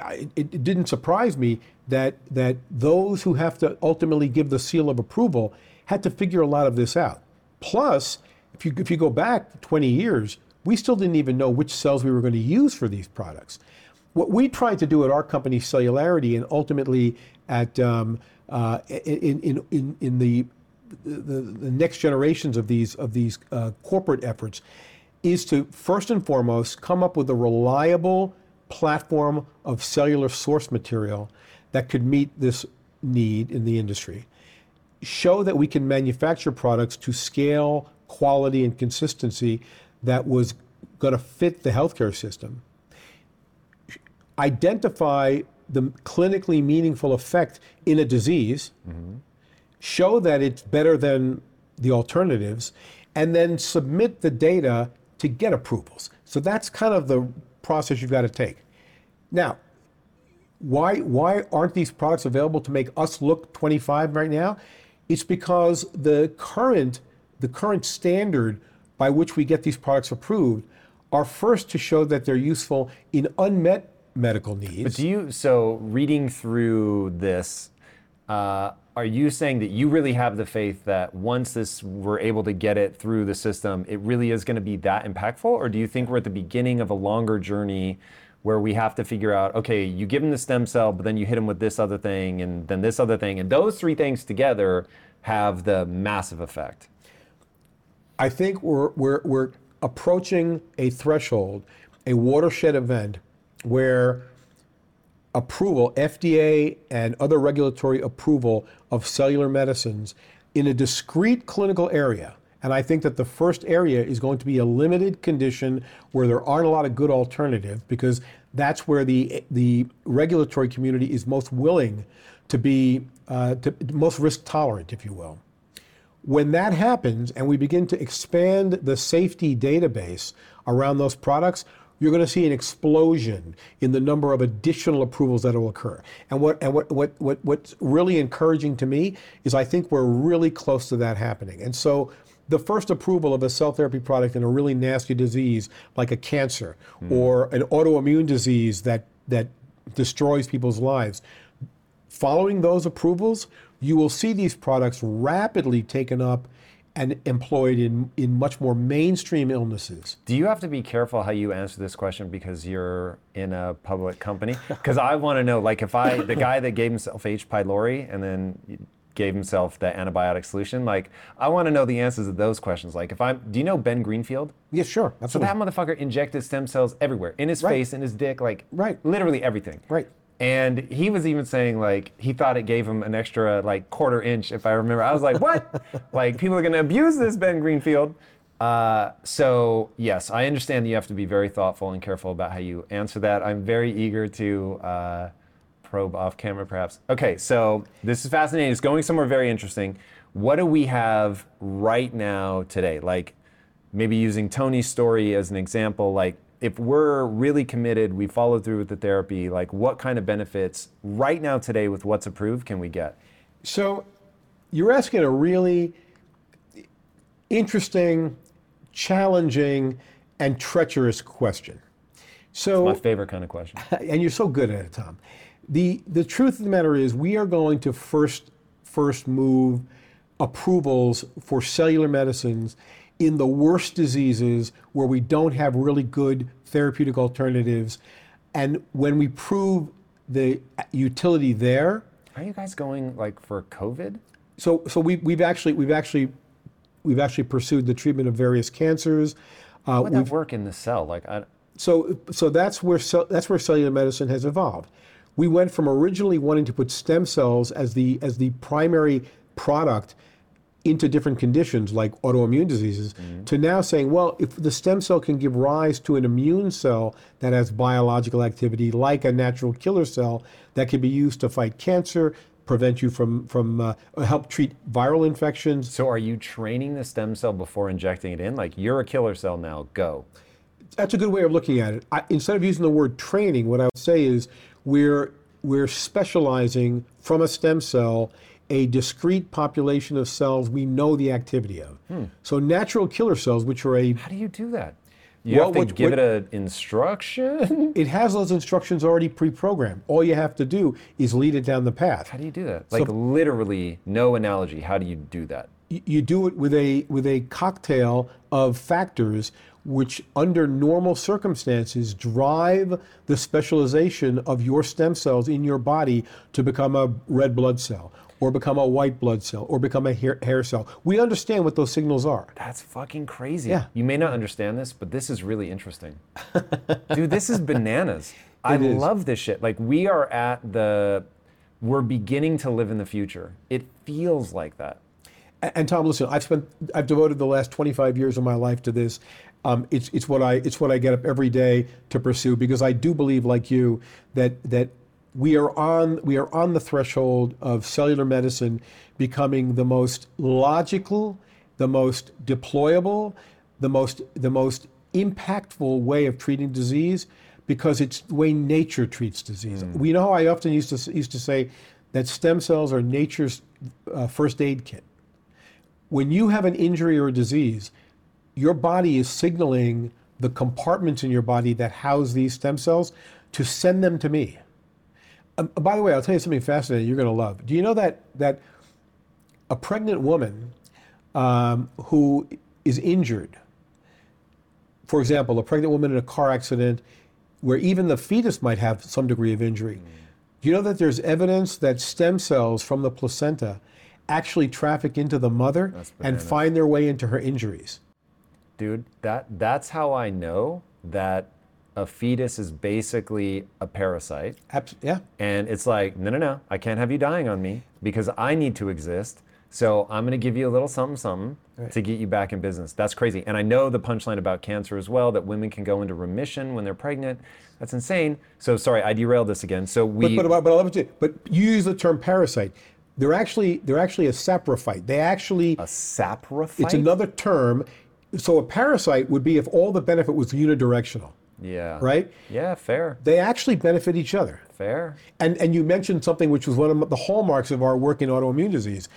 it, it didn't surprise me that, that those who have to ultimately give the seal of approval had to figure a lot of this out. Plus, if you, if you go back 20 years, we still didn't even know which cells we were going to use for these products. What we tried to do at our company, Celularity, and ultimately at um, uh, in, in, in, in the, the, the, next generations of these, of these uh, corporate efforts, is to first and foremost come up with a reliable platform of cellular source material that could meet this need in the industry. Show that we can manufacture products to scale, quality, and consistency that was going to fit the healthcare system. Identify the clinically meaningful effect in a disease, mm-hmm. show that it's better than the alternatives, and then submit the data to get approvals. So that's kind of the process you've got to take. Now, why, why aren't these products available to make us look 25 right now? It's because the current, the current standard by which we get these products approved are first to show that they're useful in unmet medical needs. But do you, so reading through this, uh, are you saying that you really have the faith that once this we're able to get it through the system, it really is going to be that impactful? Or do you think we're at the beginning of a longer journey where we have to figure out, okay, you give them the stem cell, but then you hit them with this other thing and then this other thing, and those three things together have the massive effect? I think we're, we're, we're approaching a threshold, a watershed event where approval, FDA and other regulatory approval of cellular medicines in a discrete clinical area. And I think that the first area is going to be a limited condition where there aren't a lot of good alternatives because that's where the, the regulatory community is most willing to be uh, to, most risk tolerant, if you will. When that happens and we begin to expand the safety database around those products, you're going to see an explosion in the number of additional approvals that will occur. And what and what, what, what what's really encouraging to me is I think we're really close to that happening. And so the first approval of a cell therapy product in a really nasty disease like a cancer mm. or an autoimmune disease that that destroys people's lives. Following those approvals, you will see these products rapidly taken up and employed in, in much more mainstream illnesses. Do you have to be careful how you answer this question because you're in a public company? Because I want to know, like, if I, the guy that gave himself H. pylori and then gave himself the antibiotic solution, like, I want to know the answers to those questions. Like, if I'm, do you know Ben Greenfield? Yeah, sure. Absolutely. So that motherfucker injected stem cells everywhere, in his right. face, in his dick, like, right. literally everything. Right. And he was even saying like he thought it gave him an extra like quarter inch, if I remember. I was like, what? like people are gonna abuse this Ben Greenfield. Uh, so yes, I understand that you have to be very thoughtful and careful about how you answer that. I'm very eager to uh, probe off camera, perhaps. Okay, so this is fascinating. It's going somewhere very interesting. What do we have right now today? Like maybe using Tony's story as an example, like if we're really committed, we follow through with the therapy, like what kind of benefits right now today with what's approved can we get? So you're asking a really interesting, challenging, and treacherous question. So it's my favorite kind of question. And you're so good at it, Tom. The the truth of the matter is we are going to first first move approvals for cellular medicines in the worst diseases where we don't have really good therapeutic alternatives. And when we prove the utility there. Are you guys going like for COVID? So, so we, we've actually, we've actually, we've actually pursued the treatment of various cancers. Uh, would that work in the cell? Like, I... so, so that's where that's where cellular medicine has evolved. We went from originally wanting to put stem cells as the as the primary product into different conditions like autoimmune diseases mm-hmm. to now saying, well, if the stem cell can give rise to an immune cell that has biological activity, like a natural killer cell that can be used to fight cancer, prevent you from from uh, help treat viral infections. So, are you training the stem cell before injecting it in? Like you're a killer cell now, go. That's a good way of looking at it. I, instead of using the word training, what I would say is we're we're specializing from a stem cell a discrete population of cells we know the activity of. Hmm. So natural killer cells, which are a how do you do that? You Well, have to what- give what- it an instruction. It has those instructions already pre-programmed. All you have to do is lead it down the path. How do you do that? Like literally, no analogy. How do you do that? You do it with a with a cocktail of factors which under normal circumstances drive the specialization of your stem cells in your body to become a red blood cell or become a white blood cell or become a hair, hair cell. We understand what those signals are. That's fucking crazy. Yeah. You may not understand this, but this is really interesting. Dude, this is bananas. I is. love this shit. Like we are at the we're beginning to live in the future. It feels like that. A- And Tom, listen, I've spent, I've devoted the last 25 years of my life to this. Um, it's, it's what I, it's what I get up every day to pursue because I do believe, like you, that that we are on, we are on the threshold of cellular medicine becoming the most logical, the most deployable, the most, the most impactful way of treating disease because it's the way nature treats disease. We know how I often used to used to say that stem cells are nature's uh, first aid kit when you have an injury or a disease, your body is signaling the compartments in your body that house these stem cells to send them to me. Um, by the way, I'll tell you something fascinating you're going to love. Do you know that that a pregnant woman um, who is injured, for example, a pregnant woman in a car accident, where even the fetus might have some degree of injury. Do you know that there's evidence that stem cells from the placenta actually traffic into the mother and find their way into her injuries? Dude, that that's how I know that a fetus is basically a parasite. Abs- yeah. And it's like, no, no, no, I can't have you dying on me because I need to exist. So I'm going to give you a little something, something to get you back in business. That's crazy. And I know the punchline about cancer as well that women can go into remission when they're pregnant. That's insane. So sorry, I derailed this again. So we. But, but, but I love it too. But you use the term parasite. They're actually they're actually a saprophyte. They actually a saprophyte? it's another term. So a parasite would be if all the benefit was unidirectional, Yeah. right? Yeah, fair. They actually benefit each other. Fair. And and you mentioned something which was one of the hallmarks of our work in autoimmune disease.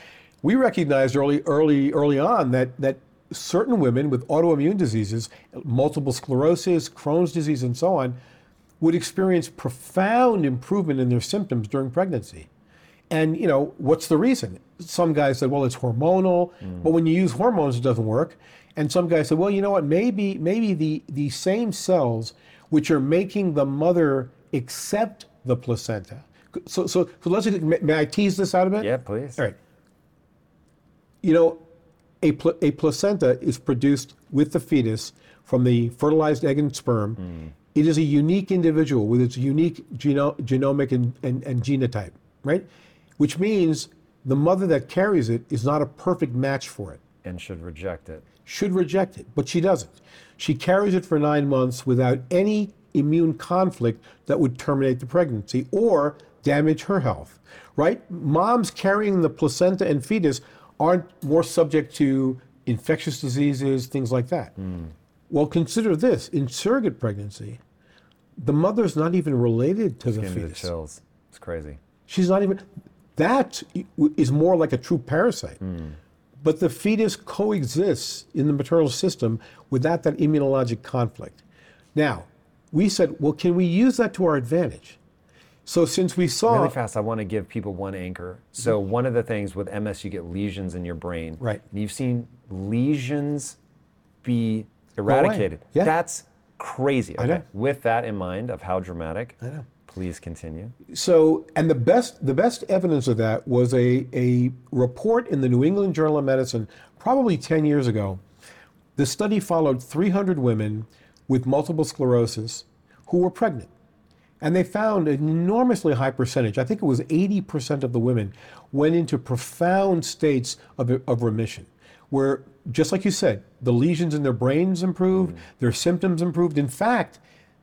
We recognized early early early on that that certain women with autoimmune diseases, multiple sclerosis, Crohn's disease, and so on, would experience profound improvement in their symptoms during pregnancy. And you know, what's the reason? Some guys said, well, it's hormonal, hmm. but when you use hormones, it doesn't work. And some guys said, well, you know what? Maybe maybe the the same cells which are making the mother accept the placenta. So so, so let's may, may I tease this out a bit? Yeah, please. All right. You know, a, pl- a placenta is produced with the fetus from the fertilized egg and sperm. Hmm. It is a unique individual with its unique geno- genomic and, and, and genotype, right? Which means the mother that carries it is not a perfect match for it, And should reject it. Should reject it, but she doesn't. She carries it for nine months without any immune conflict that would terminate the pregnancy or damage her health, right? Moms carrying the placenta and fetus aren't more subject to infectious diseases, things like that. Hmm. Well, consider this in surrogate pregnancy, the mother's not even related to the me the fetus. chills. It's crazy. She's not even, that is more like a true parasite. Hmm. But the fetus coexists in the maternal system without that immunologic conflict. Now, we said, well, can we use that to our advantage? So since we saw, Really fast, I want to give people one anchor. So one of the things with MS, you get lesions in your brain. Right. And you've seen lesions be eradicated. Yeah. That's crazy. I know. With that in mind of how dramatic. I know. Please continue. So, and the best the best evidence of that was a, a report in the New England Journal of Medicine, probably 10 years ago. The study followed 300 women with multiple sclerosis who were pregnant. And they found an enormously high percentage, I think it was 80% of the women, went into profound states of, of remission, where, just like you said, the lesions in their brains improved, mm-hmm. their symptoms improved. In fact,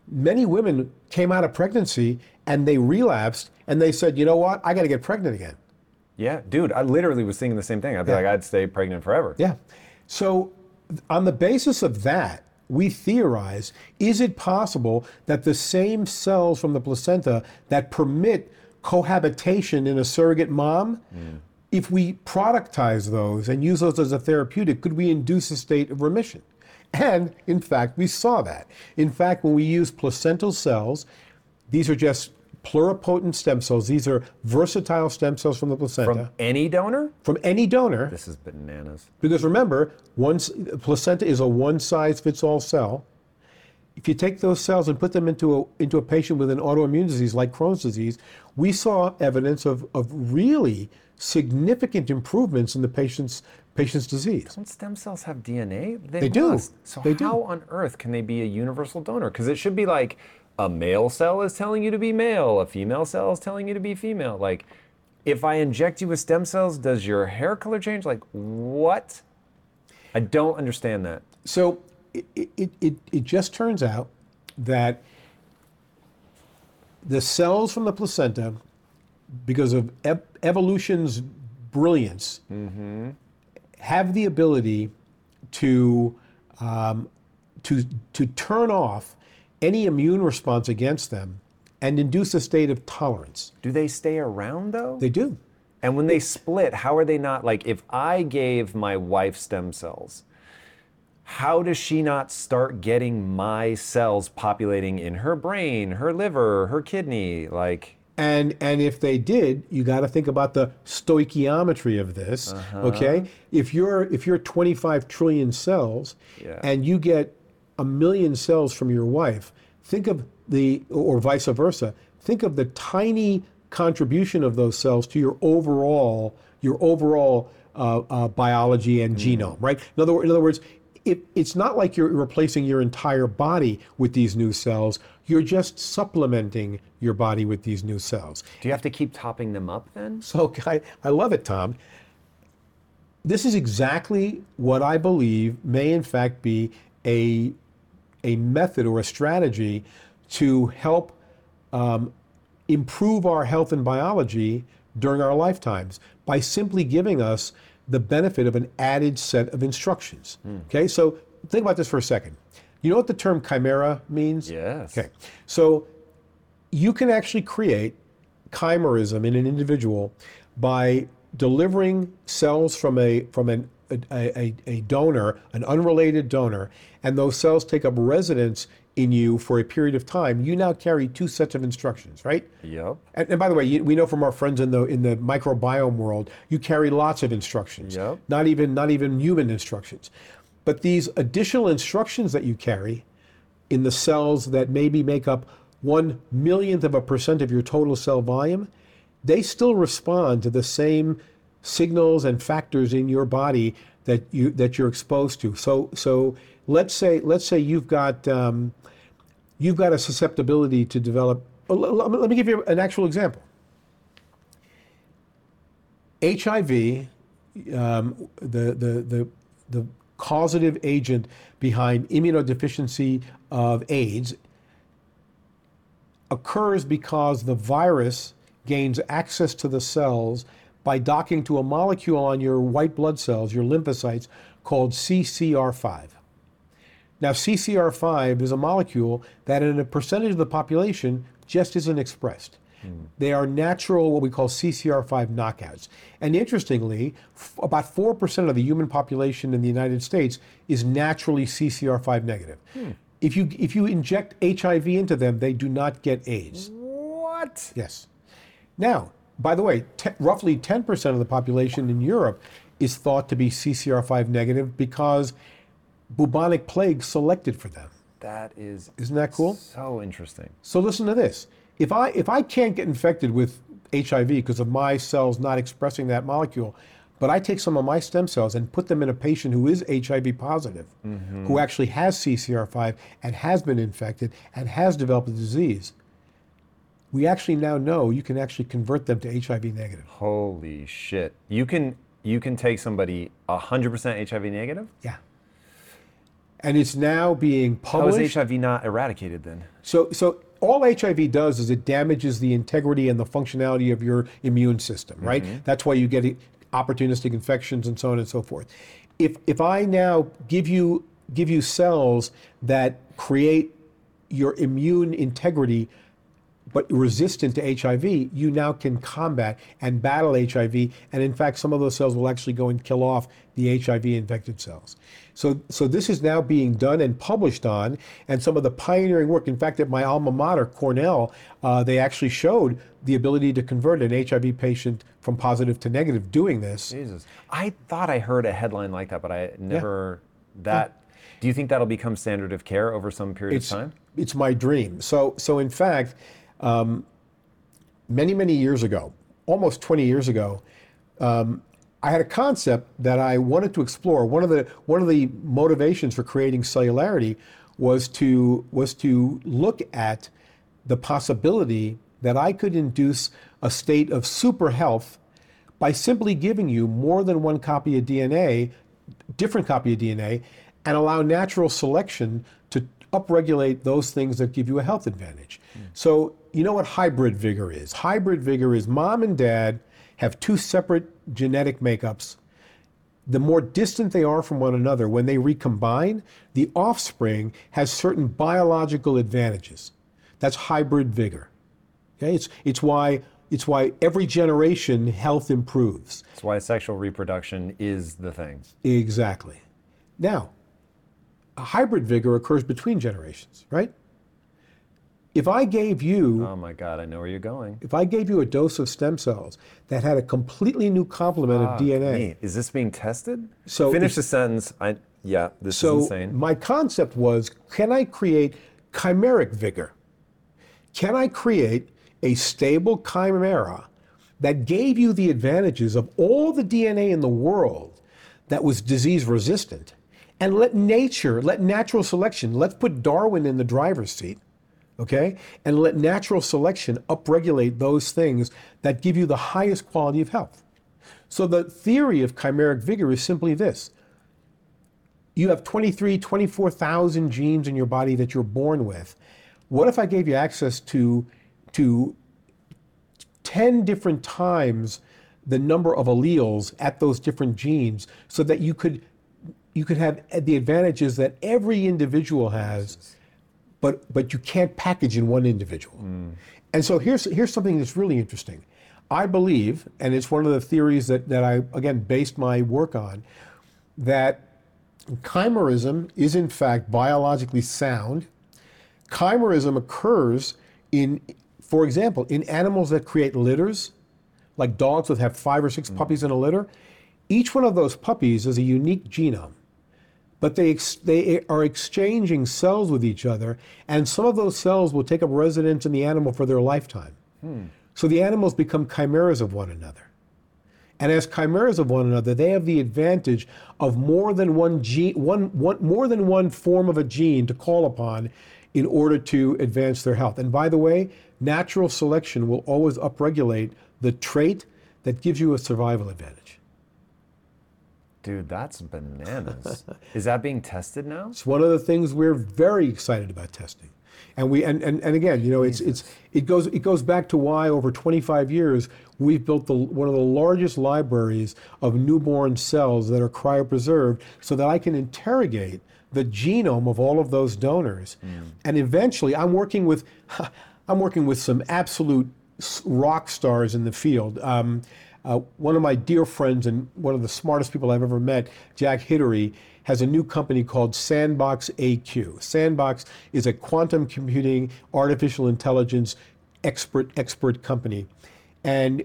many women came out of pregnancy and they relapsed and they said, you know what, I got to get pregnant again. Yeah, dude, I literally was thinking the same thing. I'd be Yeah. like, I'd stay pregnant forever. Yeah. So, on the basis of that, we theorize is it possible that the same cells from the placenta that permit cohabitation in a surrogate mom, mm. if we productize those and use those as a therapeutic, could we induce a state of remission? And in fact, we saw that. In fact, when we use placental cells, these are just pluripotent stem cells. These are versatile stem cells from the placenta. From any donor? From any donor. This is bananas. Because remember, one, placenta is a one size fits all cell. If you take those cells and put them into a, into a patient with an autoimmune disease like Crohn's disease, we saw evidence of, of really significant improvements in the patient's patient's disease. Don't stem cells have DNA? They do. So They how do. on earth can they be a universal donor? Because it should be like a male cell is telling you to be male, a female cell is telling you to be female. Like, if I inject you with stem cells, does your hair color change? Like, what? I don't understand that. So it, it, it, it just turns out that the cells from the placenta, because of ev- evolution's brilliance, mm-hmm. Have the ability to, um, to, to turn off any immune response against them and induce a state of tolerance. Do they stay around though? They do. And when they split, how are they not like if I gave my wife stem cells, how does she not start getting my cells populating in her brain, her liver, her kidney? Like, And and if they did, you got to think about the stoichiometry of this. Uh-huh. Okay, if you're if you're 25 trillion cells, Yeah. and you get a million cells from your wife, think of the or vice versa. Think of the tiny contribution of those cells to your overall your overall uh, uh, biology and Mm. genome. Right. In other in other words. It, it's not like you're replacing your entire body with these new cells. You're just supplementing your body with these new cells. do you have to keep topping them up then? So I, I love it, Tom. This is exactly what I believe may, in fact, be a, a method or a strategy to help um, improve our health and biology during our lifetimes by simply giving us the benefit of an added set of instructions. Okay, so think about this for a second. You know what the term chimera means? Yes. Okay, so you can actually create chimerism in an individual by delivering cells from a from an, a, a, a donor, an unrelated donor, and those cells take up residence in you for a period of time. You now carry two sets of instructions, right? Yep. And, and by the way, you, we know from our friends in the in the microbiome world, you carry lots of instructions. Yep. Not even not even human instructions, but these additional instructions that you carry in the cells that maybe make up one millionth of a percent of your total cell volume, they still respond to the same signals and factors in your body that you that you're exposed to. So so let's say let's say you've got um, you've got a susceptibility to develop. Let me give you an actual example. HIV, um, the, the, the, the causative agent behind immunodeficiency of AIDS, occurs because the virus gains access to the cells by docking to a molecule on your white blood cells, your lymphocytes, called CCR5. Now, CCR5 is a molecule that in a percentage of the population just isn't expressed. They are natural, what we call CCR5 knockouts. And interestingly, f- about 4% of the human population in the United States is naturally CCR5 negative. If, you, if you inject HIV into them, they do not get AIDS. What? Yes. Now, by the way, te- roughly 10% of the population in Europe is thought to be CCR5 negative because bubonic plague selected for them. That is Isn't that cool? so interesting. So listen to this. If I if I can't get infected with HIV because of my cells not expressing that molecule, but I take some of my stem cells and put them in a patient who is HIV positive, mm-hmm. who actually has CCR5 and has been infected and has developed the disease, we actually now know you can actually convert them to HIV negative. Holy shit. You can you can take somebody 100% HIV negative? Yeah. And it's now being published. is HIV not eradicated then? So, so all HIV does is it damages the integrity and the functionality of your immune system, right? Mm-hmm. That's why you get opportunistic infections and so on and so forth. If if I now give you give you cells that create your immune integrity but resistant to HIV, you now can combat and battle HIV. And in fact, some of those cells will actually go and kill off the HIV infected cells. So, so this is now being done and published on, and some of the pioneering work. In fact, at my alma mater, Cornell, uh, they actually showed the ability to convert an HIV patient from positive to negative doing this. Jesus. I thought I heard a headline like that, but I never that. Do you think that'll become standard of care over some period It's, of time? it's my dream. So, so in fact, um, many, many years ago, almost 20 years ago, um, I had a concept that I wanted to explore. One of the one of the motivations for creating Celularity was to was to look at the possibility that I could induce a state of super health by simply giving you more than one copy of DNA, different copy of DNA, and allow natural selection upregulate those things that give you a health advantage. So, you know what hybrid vigor is? Hybrid vigor is mom and dad have two separate genetic makeups. The more distant they are from one another, when they recombine, the offspring has certain biological advantages. That's hybrid vigor. Okay? It's, it's, why, it's why every generation health improves. That's why sexual reproduction is the thing. Exactly. Now, a hybrid vigor occurs between generations, right? If I gave you Oh my God, I know where you're going. if I gave you a dose of stem cells that had a completely new complement of ah, DNA, Neat. Is this being tested? So finish if- the sentence. I yeah, this so is insane. my concept was can I create chimeric vigor? Can I create a stable chimera that gave you the advantages of all the DNA in the world that was disease resistant? And let nature, let natural selection, let's put Darwin in the driver's seat, okay? And let natural selection upregulate those things that give you the highest quality of health. So the theory of chimeric vigor is simply this you have 23, 24,000 genes in your body that you're born with. What if I gave you access to, to 10 different times the number of alleles at those different genes so that you could, you could have the advantages that every individual has, but, but you can't package in one individual? Mm. And so here's, here's something that's really interesting. I believe, and it's one of the theories that, that I, again, based my work on, that chimerism is in fact biologically sound. Chimerism occurs in, for example, in animals that create litters, like dogs that have five or six mm. puppies in a litter. Each one of those puppies is a unique genome, but they, ex- they are exchanging cells with each other, and some of those cells will take up residence in the animal for their lifetime. Hmm. So the animals become chimeras of one another. And as chimeras of one another, they have the advantage of more than one gene, one, one, more than one form of a gene to call upon in order to advance their health. And by the way, natural selection will always upregulate the trait that gives you a survival advantage. Dude, that's bananas. is that being tested now? It's one of the things we're very excited about testing. And we and, and, and again, you know, it's it's it goes it goes back to why over 25 years we've built the, one of the largest libraries of newborn cells that are cryopreserved so that I can interrogate the genome of all of those donors. And eventually I'm working with I'm working with some absolute rock stars in the field. Um, uh, one of my dear friends and one of the smartest people I've ever met, Jack Hidary, has a new company called Sandbox AQ. Sandbox is a quantum computing, artificial intelligence expert expert company, and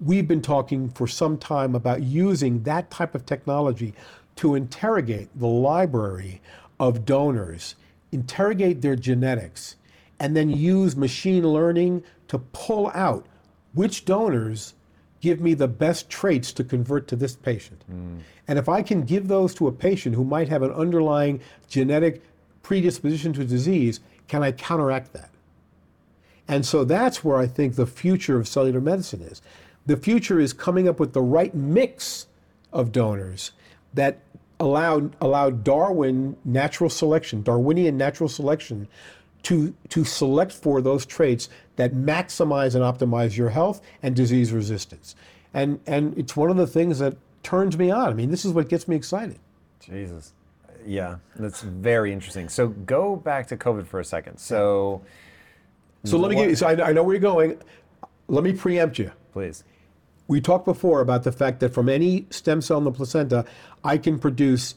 we've been talking for some time about using that type of technology to interrogate the library of donors, interrogate their genetics, and then use machine learning to pull out which donors give me the best traits to convert to this patient. Hmm. And if I can give those to a patient who might have an underlying genetic predisposition to disease, can I counteract that? And so that's where I think the future of cellular medicine is. The future is coming up with the right mix of donors that allow, allow Darwin natural selection, Darwinian natural selection, to, to select for those traits that maximize and optimize your health and disease resistance. And, and it's one of the things that turns me on. I mean, this is what gets me excited. Jesus. Yeah, that's very interesting. So go back to COVID for a second. So So let me give you, so I, I know where you're going. Let me preempt you. Please. We talked before about the fact that from any stem cell in the placenta, I can produce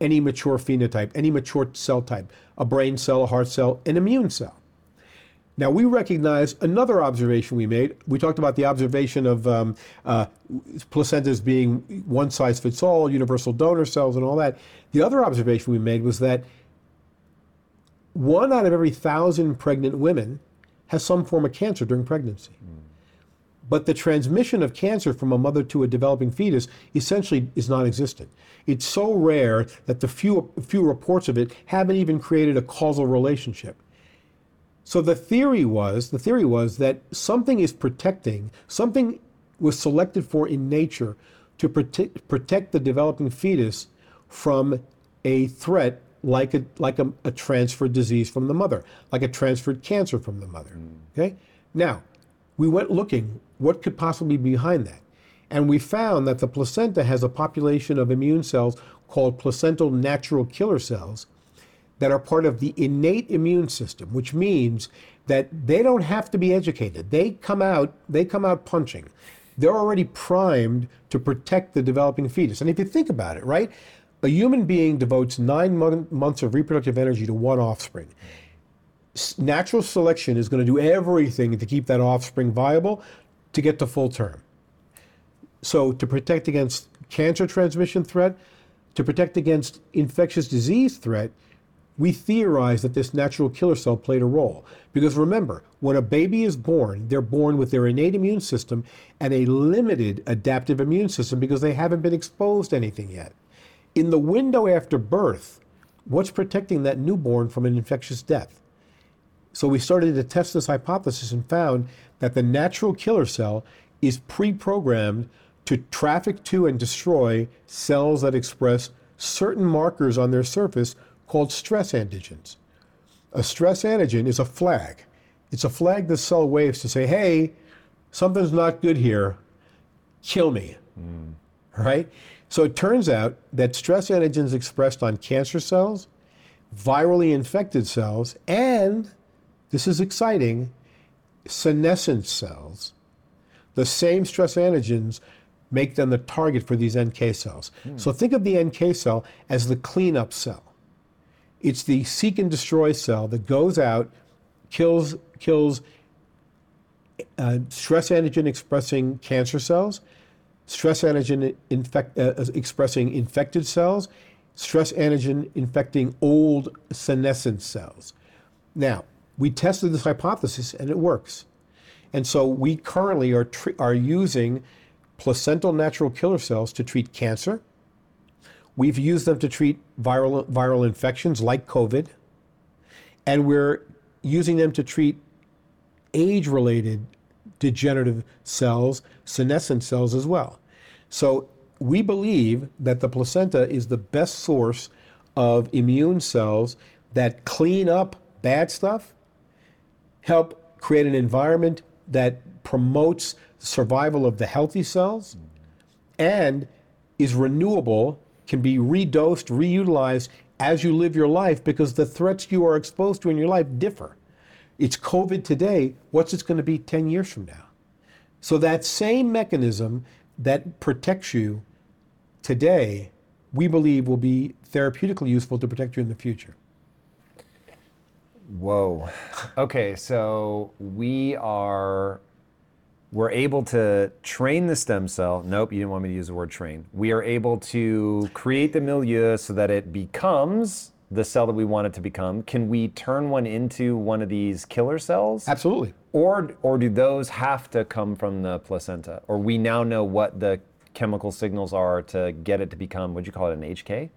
any mature phenotype, any mature cell type, a brain cell, a heart cell, an immune cell. Now, we recognize another observation we made. We talked about the observation of um, uh, placentas being one size fits all, universal donor cells, and all that. The other observation we made was that one out of every thousand pregnant women has some form of cancer during pregnancy. But the transmission of cancer from a mother to a developing fetus essentially is non existent. It's so rare that the few, few reports of it haven't even created a causal relationship. So the theory was the theory was that something is protecting, something was selected for in nature to protect, protect the developing fetus from a threat like a like a, a transferred disease from the mother, like a transferred cancer from the mother. Mm. Okay? Now, we went looking what could possibly be behind that. And we found that the placenta has a population of immune cells called placental natural killer cells that are part of the innate immune system, which means that they don't have to be educated. They come out, they come out punching. They're already primed to protect the developing fetus. And if you think about it, right? A human being devotes nine months of reproductive energy to one offspring. Natural selection is going to do everything to keep that offspring viable to get to full term. So, to protect against cancer transmission threat, to protect against infectious disease threat, we theorize that this natural killer cell played a role. Because remember, when a baby is born, they're born with their innate immune system and a limited adaptive immune system because they haven't been exposed to anything yet. In the window after birth, what's protecting that newborn from an infectious death? So we started to test this hypothesis and found that the natural killer cell is pre programmed to traffic to and destroy cells that express certain markers on their surface called stress antigens. A stress antigen is a flag. It's a flag the cell waves to say, hey, something's not good here, kill me. Mm. Right? So it turns out that stress antigens expressed on cancer cells, virally infected cells, and this is exciting, senescent cells, the same stress antigens make them the target for these NK cells. Mm. So think of the NK cell as the cleanup cell. It's the seek and destroy cell that goes out, kills kills uh, stress antigen expressing cancer cells, stress antigen infect, uh, expressing infected cells, stress antigen infecting old senescent cells. Now, we tested this hypothesis and it works. And so we currently are, tr- are using placental natural killer cells to treat cancer. We've used them to treat viral, viral infections like COVID. And we're using them to treat age related degenerative cells, senescent cells as well. So we believe that the placenta is the best source of immune cells that clean up bad stuff help create an environment that promotes survival of the healthy cells and is renewable, can be redosed, reutilized as you live your life because the threats you are exposed to in your life differ. It's COVID today, what's it going to be 10 years from now? So that same mechanism that protects you today, we believe will be therapeutically useful to protect you in the future. Whoa. Okay, so we are we're able to train the stem cell. Nope, you didn't want me to use the word train. We are able to create the milieu so that it becomes the cell that we want it to become. Can we turn one into one of these killer cells? Absolutely. Or or do those have to come from the placenta? Or we now know what the chemical signals are to get it to become what would you call it an HK?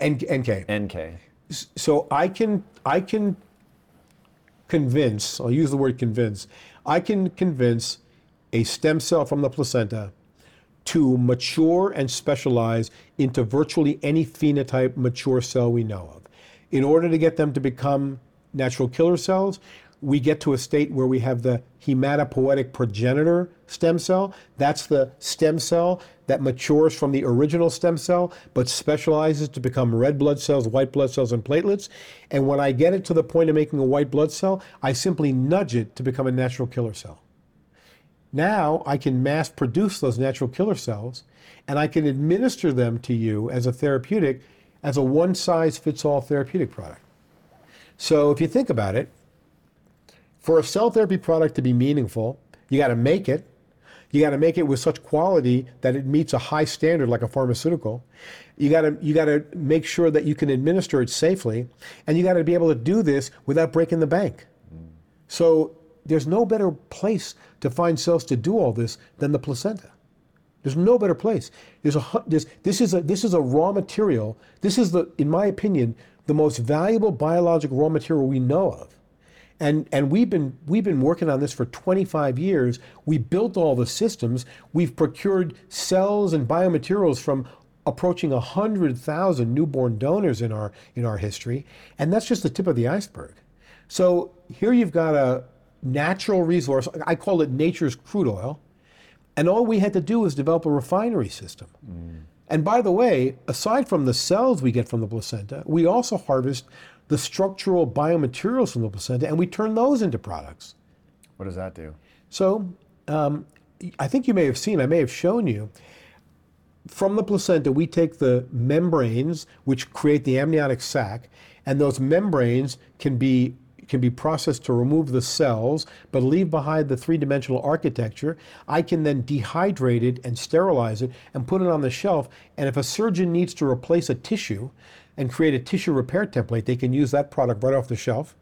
N- NK. NK. So I can I can convince, I'll use the word convince, I can convince a stem cell from the placenta to mature and specialize into virtually any phenotype mature cell we know of. In order to get them to become natural killer cells, we get to a state where we have the hematopoietic progenitor stem cell. That's the stem cell that matures from the original stem cell, but specializes to become red blood cells, white blood cells, and platelets. And when I get it to the point of making a white blood cell, I simply nudge it to become a natural killer cell. Now I can mass produce those natural killer cells and I can administer them to you as a therapeutic, as a one size fits all therapeutic product. So if you think about it, for a cell therapy product to be meaningful, you got to make it. You got to make it with such quality that it meets a high standard like a pharmaceutical. You got to you got to make sure that you can administer it safely, and you got to be able to do this without breaking the bank. So there's no better place to find cells to do all this than the placenta. There's no better place. There's a there's, this is a this is a raw material. This is the in my opinion the most valuable biological raw material we know of. And, and we've, been, we've been working on this for 25 years. We built all the systems. We've procured cells and biomaterials from approaching 100,000 newborn donors in our, in our history. And that's just the tip of the iceberg. So here you've got a natural resource. I call it nature's crude oil. And all we had to do was develop a refinery system. Mm. And by the way, aside from the cells we get from the placenta, we also harvest the structural biomaterials from the placenta and we turn those into products. What does that do? So, um, I think you may have seen, I may have shown you, from the placenta, we take the membranes which create the amniotic sac, and those membranes can be can be processed to remove the cells, but leave behind the three dimensional architecture. I can then dehydrate it and sterilize it and put it on the shelf. And if a surgeon needs to replace a tissue and create a tissue repair template, they can use that product right off the shelf.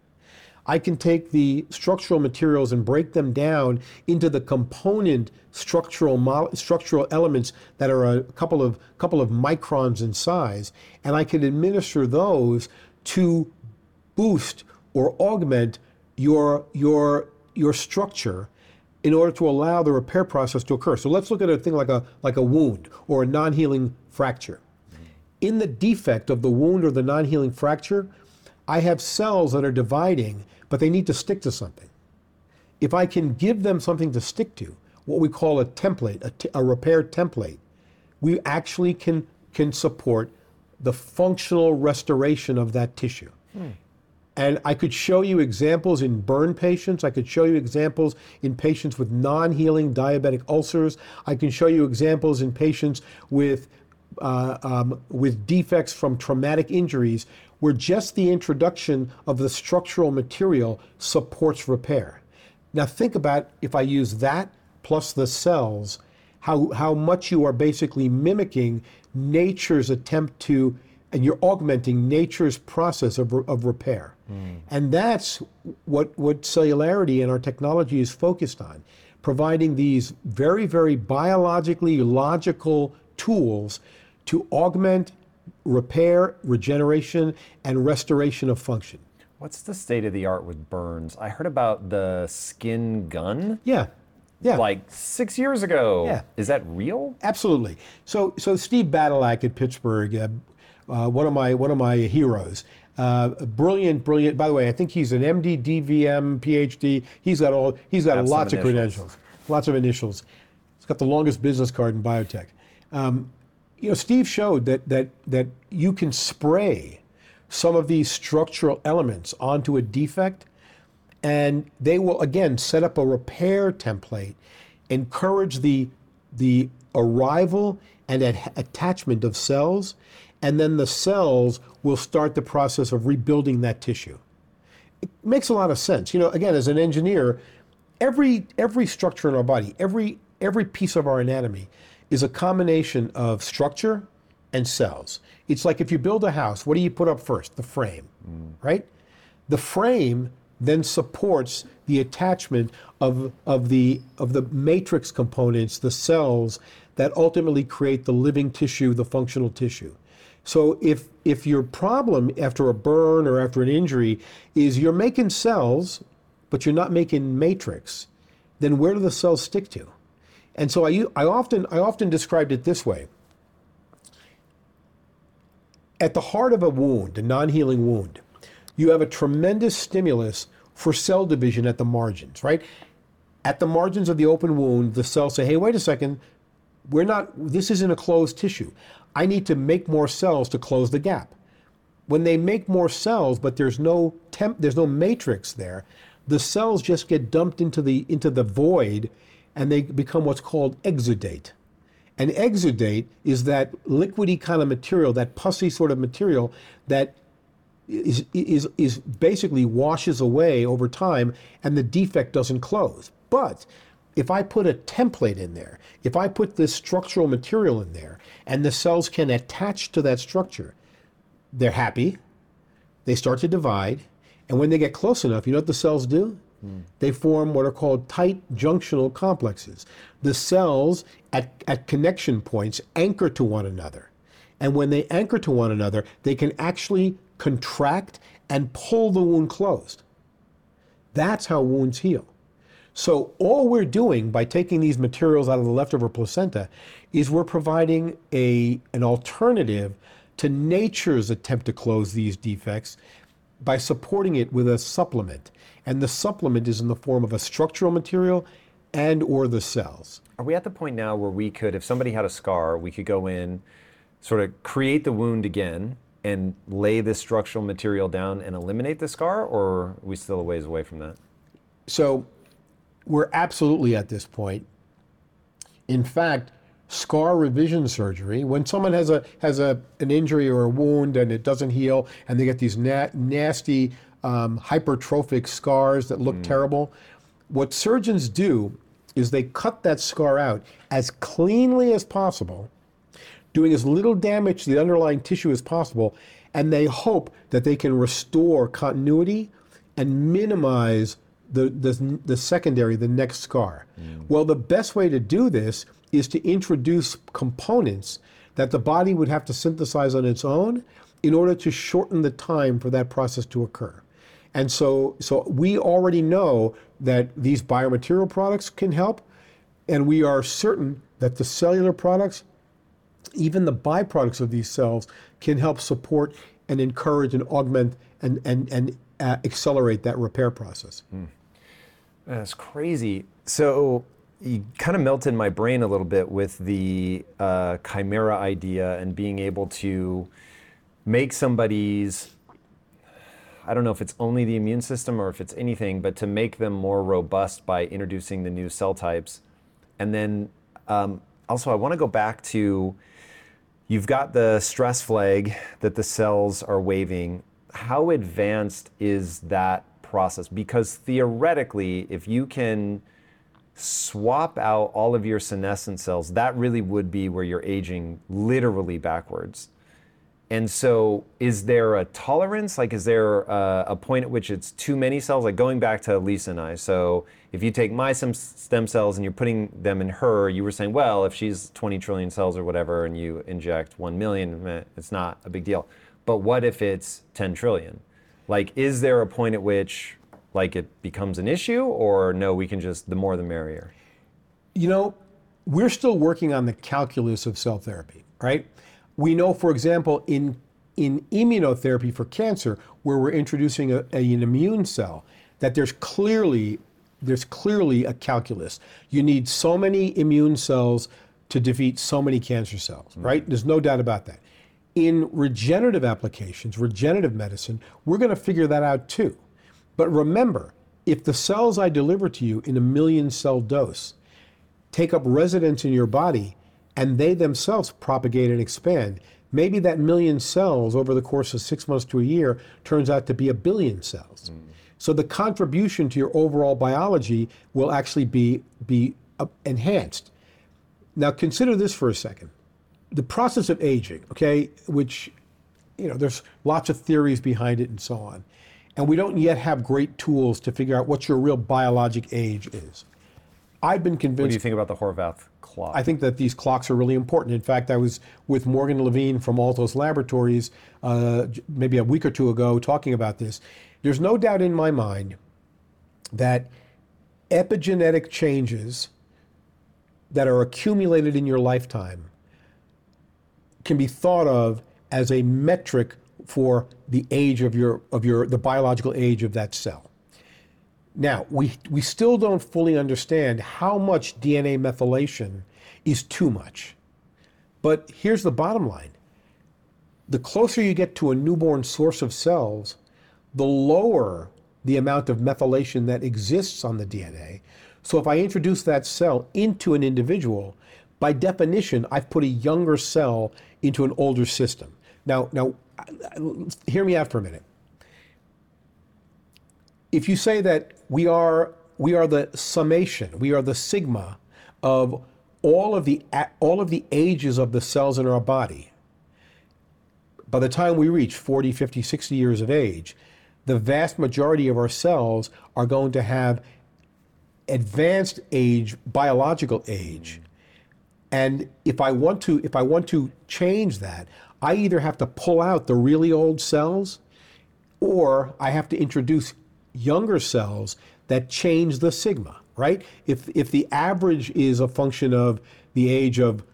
I can take the structural materials and break them down into the component structural structural elements that are a couple of couple of microns in size, and I can administer those to boost or augment your, your, your structure in order to allow the repair process to occur. So let's look at a thing like a, like a wound or a non healing fracture. In the defect of the wound or the non healing fracture, I have cells that are dividing, but they need to stick to something. If I can give them something to stick to, what we call a template, a, t- a repair template, we actually can, can support the functional restoration of that tissue. Hmm. And I could show you examples in burn patients. I could show you examples in patients with non healing diabetic ulcers. I can show you examples in patients with, uh, um, with defects from traumatic injuries where just the introduction of the structural material supports repair. Now, think about if I use that plus the cells, how, how much you are basically mimicking nature's attempt to and you're augmenting nature's process of, of repair. Mm. And that's what, what Celularity and our technology is focused on, providing these very, very biologically logical tools to augment repair, regeneration, and restoration of function. What's the state of the art with burns? I heard about the skin gun. Yeah. Yeah. Like six years ago. Yeah. Is that real? Absolutely. So, so Steve Badylak at Pittsburgh, uh, uh, one of my one of my heroes. Uh, brilliant, brilliant. By the way, I think he's an MD, DVM, PhD. He's got all. He's got lots of, credentials, lots of initials. He's got the longest business card in biotech. Um, you know, Steve showed that that that you can spray some of these structural elements onto a defect, and they will again set up a repair template, encourage the the arrival and attachment of cells and then the cells will start the process of rebuilding that tissue. It makes a lot of sense. You know, again, as an engineer, every every structure in our body, every every piece of our anatomy is a combination of structure and cells. It's like if you build a house, what do you put up first? The frame, mm. right? The frame then supports the attachment of, of, the, of the matrix components, the cells that ultimately create the living tissue, the functional tissue. So if if your problem after a burn or after an injury is you're making cells, but you're not making matrix, then where do the cells stick to? And so I, I often I often described it this way. At the heart of a wound, a non-healing wound, you have a tremendous stimulus for cell division at the margins, right? At the margins of the open wound, the cells say, hey, wait a second, we're not, this isn't a closed tissue. I need to make more cells to close the gap. When they make more cells, but there's no temp, there's no matrix there, the cells just get dumped into the into the void and they become what's called exudate. And exudate is that liquidy kind of material, that pussy sort of material that is, is, is basically washes away over time and the defect doesn't close. But if I put a template in there, if I put this structural material in there and the cells can attach to that structure, they're happy, they start to divide, and when they get close enough, you know what the cells do? They form what are called tight junctional complexes. The cells at, at connection points anchor to one another. And when they anchor to one another, they can actually contract and pull the wound closed. That's how wounds heal. So all we're doing by taking these materials out of the leftover placenta is we're providing a, an alternative to nature's attempt to close these defects by supporting it with a supplement. And the supplement is in the form of a structural material and or the cells. Are we at the point now where we could, if somebody had a scar, we could go in, sort of create the wound again and lay this structural material down and eliminate the scar, or are we still a ways away from that? So we're absolutely at this point. In fact, scar revision surgery, when someone has a has a an injury or a wound and it doesn't heal, and they get these na- nasty um, hypertrophic scars that look mm. terrible, what surgeons do is they cut that scar out as cleanly as possible, doing as little damage to the underlying tissue as possible, and they hope that they can restore continuity and minimize the, the, the secondary, the next scar. Mm. Well, the best way to do this is to introduce components that the body would have to synthesize on its own in order to shorten the time for that process to occur. And so, so we already know that these biomaterial products can help, and we are certain that the cellular products, even the byproducts of these cells, can help support and encourage and augment and, and, and uh, accelerate that repair process. Mm. That's crazy. So you kind of melted my brain a little bit with the uh, chimera idea and being able to make somebody's I don't know if it's only the immune system or if it's anything, but to make them more robust by introducing the new cell types. And then um, also, I want to go back to you've got the stress flag that the cells are waving. How advanced is that process? Because theoretically, if you can swap out all of your senescent cells, that really would be where you're aging literally backwards. And so, is there a tolerance? Like, is there a, a, point at which it's too many cells? Like, going back to Lisa and I. So, if you take my stem cells and you're putting them in her, you were saying, well, if she's 20 trillion cells or whatever, and you inject 1 million, it's not a big deal. But what if it's 10 trillion? Like, is there a point at which like it becomes an issue, or no, we can just the more the merrier? You know, we're still working on the calculus of cell therapy, right? We know, for example, in in immunotherapy for cancer, where we're introducing a, a, an immune cell, that there's clearly there's clearly a calculus. You need so many immune cells to defeat so many cancer cells, mm-hmm. right? There's no doubt about that. In regenerative applications, regenerative medicine, we're going to figure that out too. But remember, if the cells I deliver to you in a million cell dose take up residence in your body and they themselves propagate and expand, maybe that million cells over the course of six months to a year turns out to be a billion cells. Mm. So the contribution to your overall biology will actually be, be uh, enhanced. Now consider this for a second. The process of aging, okay, which, you know, there's lots of theories behind it and so on and we don't yet have great tools to figure out what your real biologic age is. I've been convinced. What do you think about the Horvath clock? I think that these clocks are really important. In fact, I was with Morgan Levine from Altos Laboratories uh, maybe a week or two ago talking about this. There's no doubt in my mind that epigenetic changes that are accumulated in your lifetime can be thought of as a metric for the age of your of your the biological age of that cell. Now, we, we still don't fully understand how much DNA methylation is too much. But here's the bottom line the closer you get to a newborn source of cells, the lower the amount of methylation that exists on the DNA. So if I introduce that cell into an individual, by definition, I've put a younger cell into an older system. Now, now, hear me out for a minute. If you say that we are we are the summation, we are the sigma of all of the all of the ages of the cells in our body. By the time we reach 40, 50, 60 years of age, the vast majority of our cells are going to have advanced age, biological age. And if I want to, if I want to change that, I either have to pull out the really old cells or I have to introduce younger cells that change the sigma, right? If, if the average is a function of the age of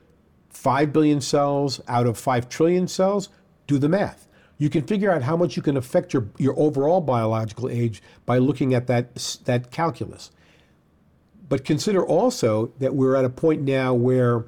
5 billion cells out of 5 trillion cells, do the math you can figure out how much you can affect your, your overall biological age by looking at that, that calculus. But consider also that we're at a point now where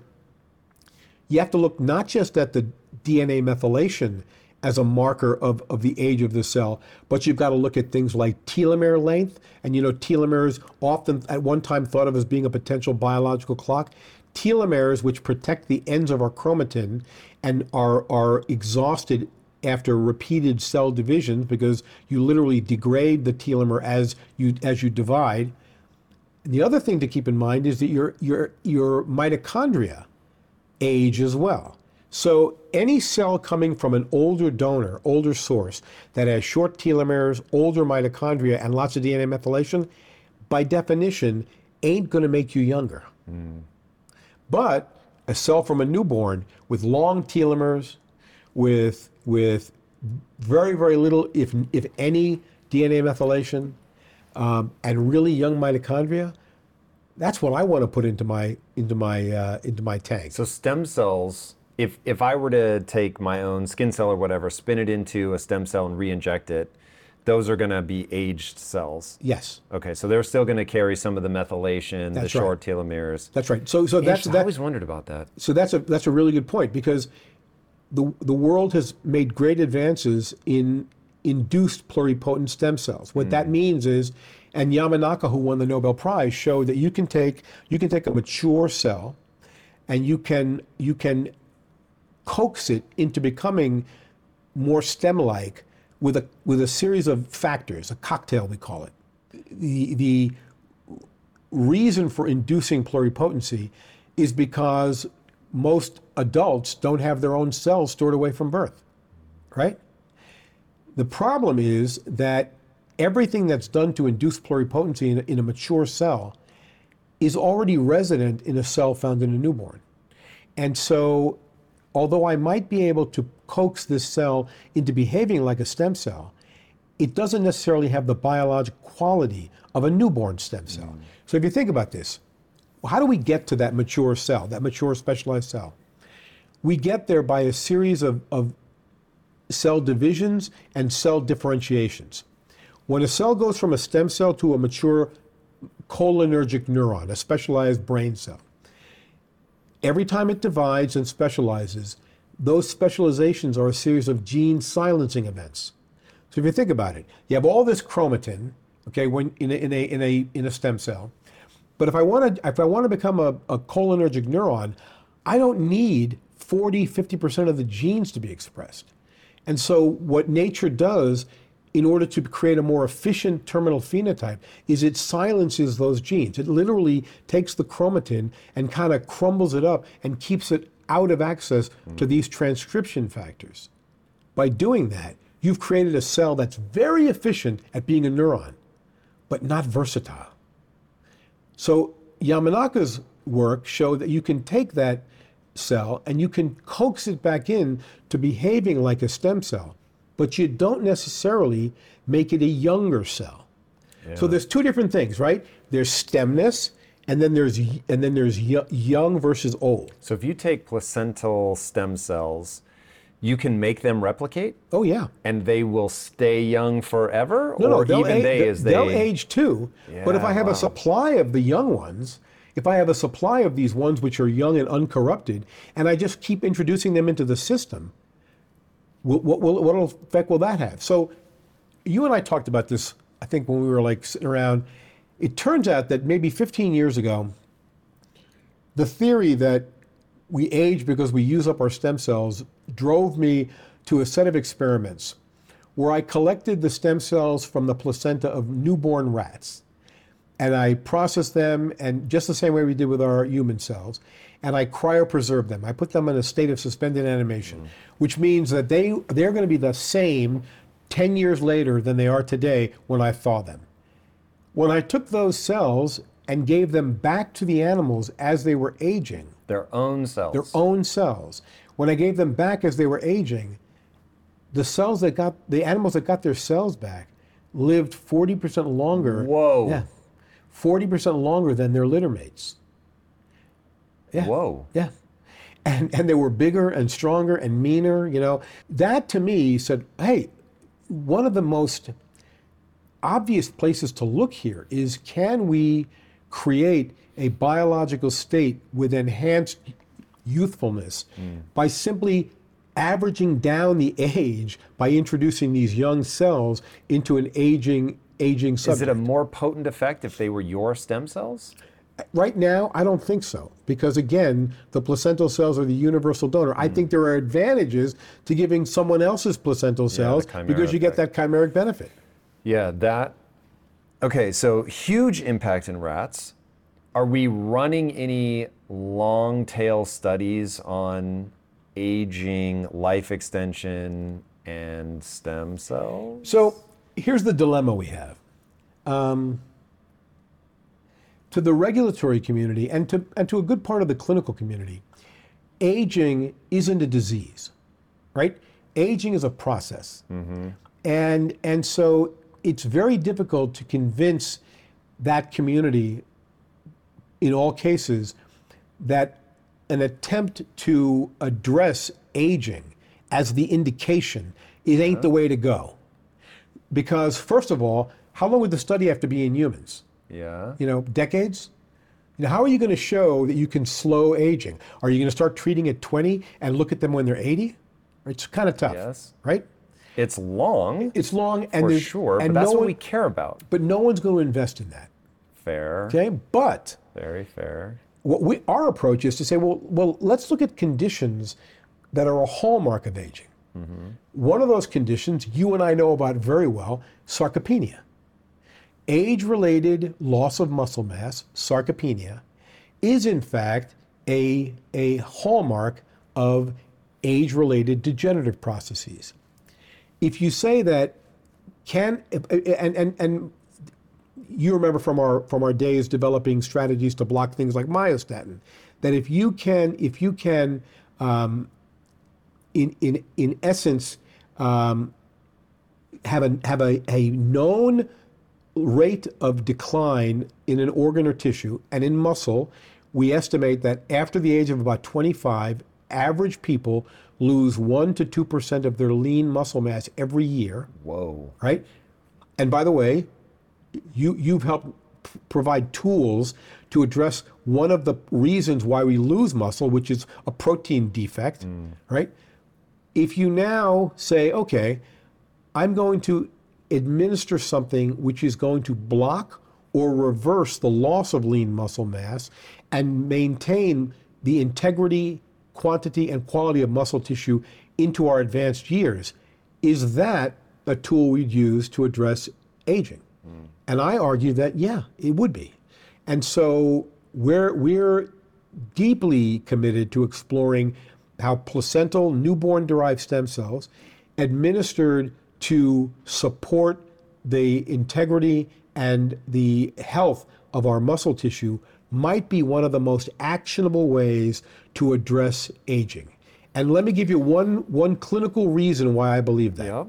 you have to look not just at the DNA methylation as a marker of, of the age of the cell, but you've got to look at things like telomere length. And you know, telomeres often at one time thought of as being a potential biological clock. Telomeres, which protect the ends of our chromatin and are, are exhausted after repeated cell divisions because you literally degrade the telomere as you as you divide. The other thing to keep in mind is that your your your mitochondria age as well. So any cell coming from an older donor, older source that has short telomeres, older mitochondria, and lots of DNA methylation, by definition, ain't going to make you younger. Mm. But a cell from a newborn with long telomeres, with with very very little, if if any, DNA methylation, um, and really young mitochondria, that's what I want to put into my into my uh, into my tank. So stem cells. If if I were to take my own skin cell or whatever, spin it into a stem cell and re-inject it, those are going to be aged cells. Yes. Okay, so they're still going to carry some of the methylation, that's the short telomeres. That's right. So so that's that, I always wondered about that. So that's a that's a really good point because the, the world has made great advances in induced pluripotent stem cells. What mm. that means is, and Yamanaka, who won the Nobel Prize, showed that you can take you can take a mature cell, and you can you can coax it into becoming more stem-like with a with a series of factors, a cocktail we call it. The the reason for inducing pluripotency is because most adults don't have their own cells stored away from birth, right? The problem is that everything that's done to induce pluripotency in a, in a mature cell is already resident in a cell found in a newborn. And so, although I might be able to coax this cell into behaving like a stem cell, it doesn't necessarily have the biologic quality of a newborn stem cell. Mm. So, if you think about this, how do we get to that mature cell, that mature specialized cell? We get there by a series of, of cell divisions and cell differentiations. When a cell goes from a stem cell to a mature cholinergic neuron, a specialized brain cell, every time it divides and specializes, those specializations are a series of gene silencing events. So if you think about it, you have all this chromatin, okay, when in a, in a, in a, in a stem cell, but if I want to, if I want to become a, a cholinergic neuron, I don't need 40, 50% of the genes to be expressed. And so what nature does in order to create a more efficient terminal phenotype is it silences those genes. It literally takes the chromatin and kind of crumbles it up and keeps it out of access mm. to these transcription factors. By doing that, you've created a cell that's very efficient at being a neuron, but not versatile. So Yamanaka's work showed that you can take that cell and you can coax it back in to behaving like a stem cell, but you don't necessarily make it a younger cell. Yeah. So there's two different things, right? There's stemness and then there's and then there's young versus old. So if you take placental stem cells you can make them replicate, Oh yeah. and they will stay young forever, No, no, or they'll even age, they as they will age too. but if I have wow. a supply of the young ones, if I have a supply of these ones which are young and uncorrupted, and I just keep introducing them into the system, what, what, what effect will that have? So, you and I talked about this, I think, when we were like sitting around. It turns out that maybe 15 years ago, the theory that we age because we use up our stem cells drove me to a set of experiments where I collected the stem cells from the placenta of newborn rats and I process them and just the same way we did with our human cells and I cryopreserve them. I put them in a state of suspended animation, mm-hmm. which means that they they're going to be the same 10 years later than they are today when I thaw them. When I took those cells and gave them back to the animals as they were aging, their own cells. their own cells. When I gave them back as they were aging, the cells that got the animals that got their cells back lived 40% longer. Whoa. Yeah. 40% longer than their litter mates. Yeah. Whoa. Yeah. And and they were bigger and stronger and meaner, you know. That to me said, hey, one of the most obvious places to look here is can we create a biological state with enhanced youthfulness mm. by simply averaging down the age by introducing these young cells into an aging aging subject. Is it a more potent effect if they were your stem cells? Right now, I don't think so. Because again, the placental cells are the universal donor. I think there are advantages to giving someone else's placental cells chimera because you get that chimeric benefit. Yeah, that. Okay, so huge impact in rats. Are we running any long tail studies on aging, life extension, and stem cells? So here's the dilemma we have. Um, to the regulatory community and to, and to a good part of the clinical community, aging isn't a disease, right? Aging is a process. And, and so it's very difficult to convince that community in all cases that an attempt to address aging as the indication it ain't the way to go. Because first of all, how long would the study have to be in humans? Yeah. You know, decades? You know, how are you going to show that you can slow aging? Are you going to start treating at 20 and look at them when they're 80? It's kind of tough, Yes. right? It's long, It's long and for sure, but and that's no what one, we care about. but no one's going to invest in that. Fair. Okay, but Very fair. what we, our approach is to say, well, well, let's look at conditions that are a hallmark of aging. One of those conditions you and I know about very well, sarcopenia. Age-related loss of muscle mass, sarcopenia, is in fact a, a hallmark of age-related degenerative processes. If you say that can and and and you remember from our from our days developing strategies to block things like myostatin that if you can if you can um, in in in essence um, have a have a, a known rate of decline in an organ or tissue and in muscle we estimate that after the age of about 25 average people lose 1 to 2% of their lean muscle mass every year Whoa. right? And by the way, you you've helped provide tools to address one of the reasons why we lose muscle, which is a protein defect, right? If you now say, okay, I'm going to administer something which is going to block or reverse the loss of lean muscle mass and maintain the integrity, quantity, and quality of muscle tissue into our advanced years, is that a tool we'd use to address aging? Hmm. And I argue that, yeah, it would be. And so we're, we're deeply committed to exploring how placental newborn derived stem cells administered to support the integrity and the health of our muscle tissue might be one of the most actionable ways to address aging. And let me give you one, one clinical reason why I believe that. Yep.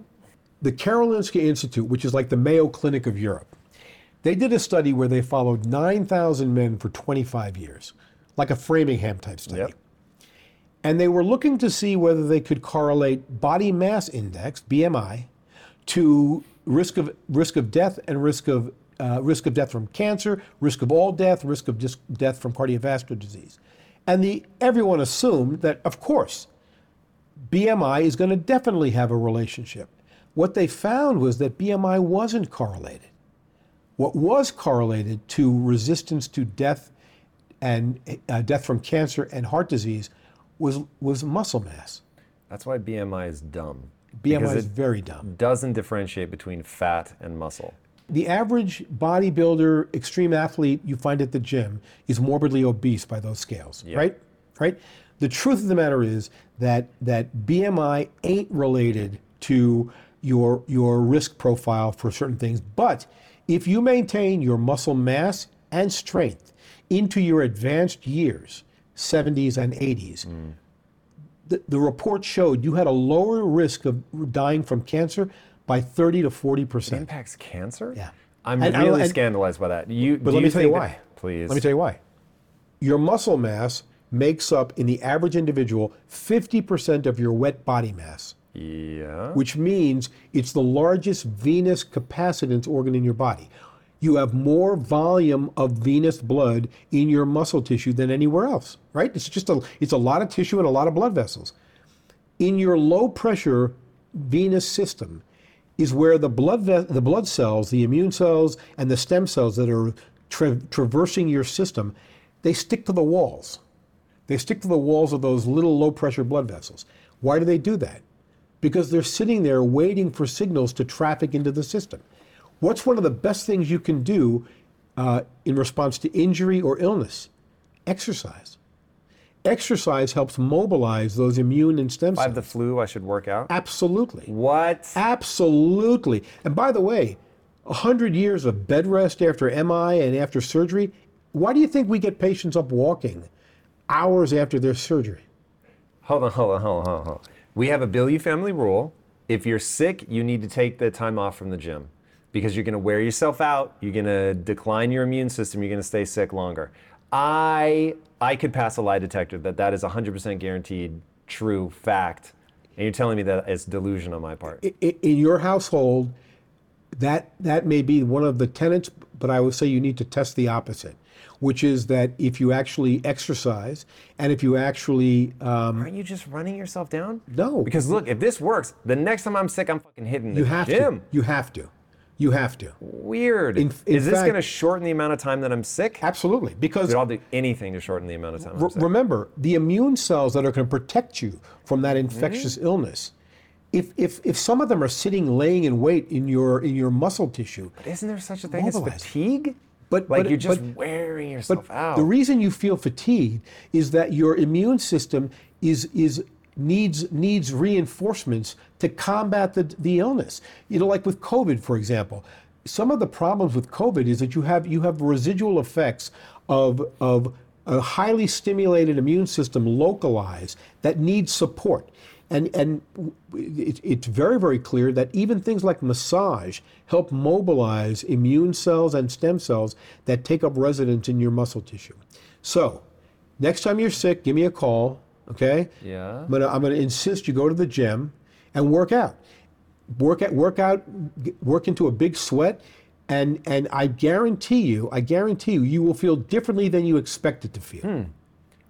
The Karolinska Institute, which is like the Mayo Clinic of Europe, they did a study where they followed 9,000 men for 25 years, like a Framingham type study. Yep. And they were looking to see whether they could correlate body mass index, BMI, to risk of, risk of death and risk of, uh, risk of death from cancer, risk of all death, risk of dis- death from cardiovascular disease. And the, everyone assumed that, of course, BMI is going to definitely have a relationship. What they found was that BMI wasn't correlated. What was correlated to resistance to death and uh, death from cancer and heart disease was, was muscle mass. That's why BMI is dumb. BMI is very dumb. It doesn't differentiate between fat and muscle. The average bodybuilder, extreme athlete you find at the gym is morbidly obese by those scales, Yeah. right? Right? The truth of the matter is that that BMI ain't related to your your risk profile for certain things, but if you maintain your muscle mass and strength into your advanced years, 70s and 80s, mm. the, the report showed you had a lower risk of dying from cancer by 30 to 40 percent. Impacts cancer? Yeah. I'm And- really and- scandalized by that. You, But let me tell you why. that- please. Let me tell you why. Your muscle mass makes up, in the average individual, 50% of your wet body mass, Yeah. which means it's the largest venous capacitance organ in your body. You have more volume of venous blood in your muscle tissue than anywhere else, right? It's just a it's a lot of tissue and a lot of blood vessels. In your low pressure venous system is where the blood the blood cells, the immune cells and the stem cells that are tra- traversing your system, they stick to the walls. They stick to the walls of those little low pressure blood vessels. Why do they do that? Because they're sitting there waiting for signals to traffic into the system. What's one of the best things you can do uh, in response to injury or illness? Exercise. Exercise helps mobilize those immune and stem If I have the flu, I should work out. Absolutely. What? Absolutely. And by the way, 100 years of bed rest after MI and after surgery, why do you think we get patients up walking hours after their surgery? Hold on, hold on, hold on. hold on. We have a Bilyeu family rule. If you're sick, you need to take the time off from the gym because you're going to wear yourself out. You're going to decline your immune system. You're going to stay sick longer. I I could pass a lie detector that that is 100% guaranteed true fact, and you're telling me that it's delusion on my part. I- i- In your household, that that may be one of the tenets, but I would say you need to test the opposite, which is that if you actually exercise and if you actually um, Aren't you just running yourself down? No. Because look, if this works, the next time I'm sick, I'm fucking hitting the you have gym. to, you have to, you have to, Weird. In- in is this going to shorten the amount of time that I'm sick? absolutely, because But I'll do anything to shorten the amount of time sick. remember, the immune cells that are going to protect you from that infectious Mm-hmm. illness, if, if, if some of them are sitting laying in wait in your, in your muscle tissue, but Isn't there such a thing as fatigue? But- like but- you're just but- wearing yourself out. the reason you feel fatigued is that your immune system is, is, needs, needs reinforcements to combat the, the illness. You know, like with COVID, for example. Some of the problems with COVID is that you have, you have residual effects of, of a highly stimulated immune system localized that needs support. And, and it, it's very, very clear that even things like massage help mobilize immune cells and stem cells that take up residence in your muscle tissue. So, next time you're sick, give me a call, okay? Yeah. I'm gonna, I'm gonna insist you go to the gym and work out. Work out, work out, work into a big sweat, and, and I guarantee you, I guarantee you, you will feel differently than you expected to feel. Hmm.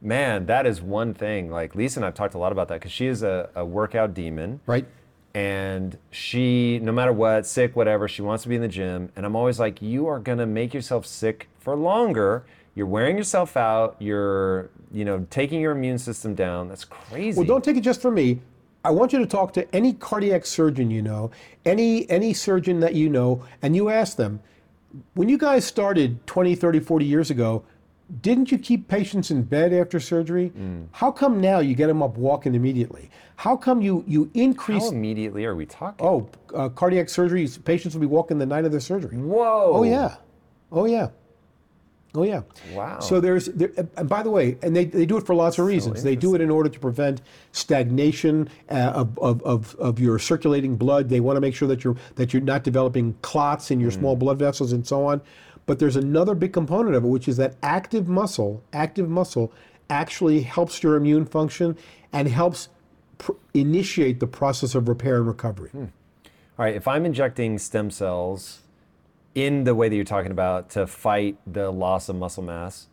Man, that is one thing. Like Lisa and I've talked a lot about that because she is a, a workout demon. Right? And she, no matter what, sick, whatever, she wants to be in the gym. And I'm always like, you are gonna make yourself sick for longer. You're wearing yourself out. You're, you know, taking your immune system down. That's crazy. Well, don't take it just from me. I want you to talk to any cardiac surgeon you know, any any surgeon that you know, and you ask them, when you guys started 20, 30, 40 years ago, didn't you keep patients in bed after surgery? How come now you get them up walking immediately? How come you you increase How immediately are we talking? oh uh, cardiac surgery patients will be walking the night of their surgery? Whoa. Oh yeah, oh yeah, oh yeah. Wow. So there's, there, and by the way, and they, they do it for lots of reasons. They do it in order to prevent stagnation uh, of, of, of, of your circulating blood. They want to make sure that you're that you're not developing clots in your small blood vessels and so on. But there's another big component of it, which is that active muscle, active muscle, actually helps your immune function and helps pr- initiate the process of repair and recovery. All right, if I'm injecting stem cells in the way that you're talking about to fight the loss of muscle mass,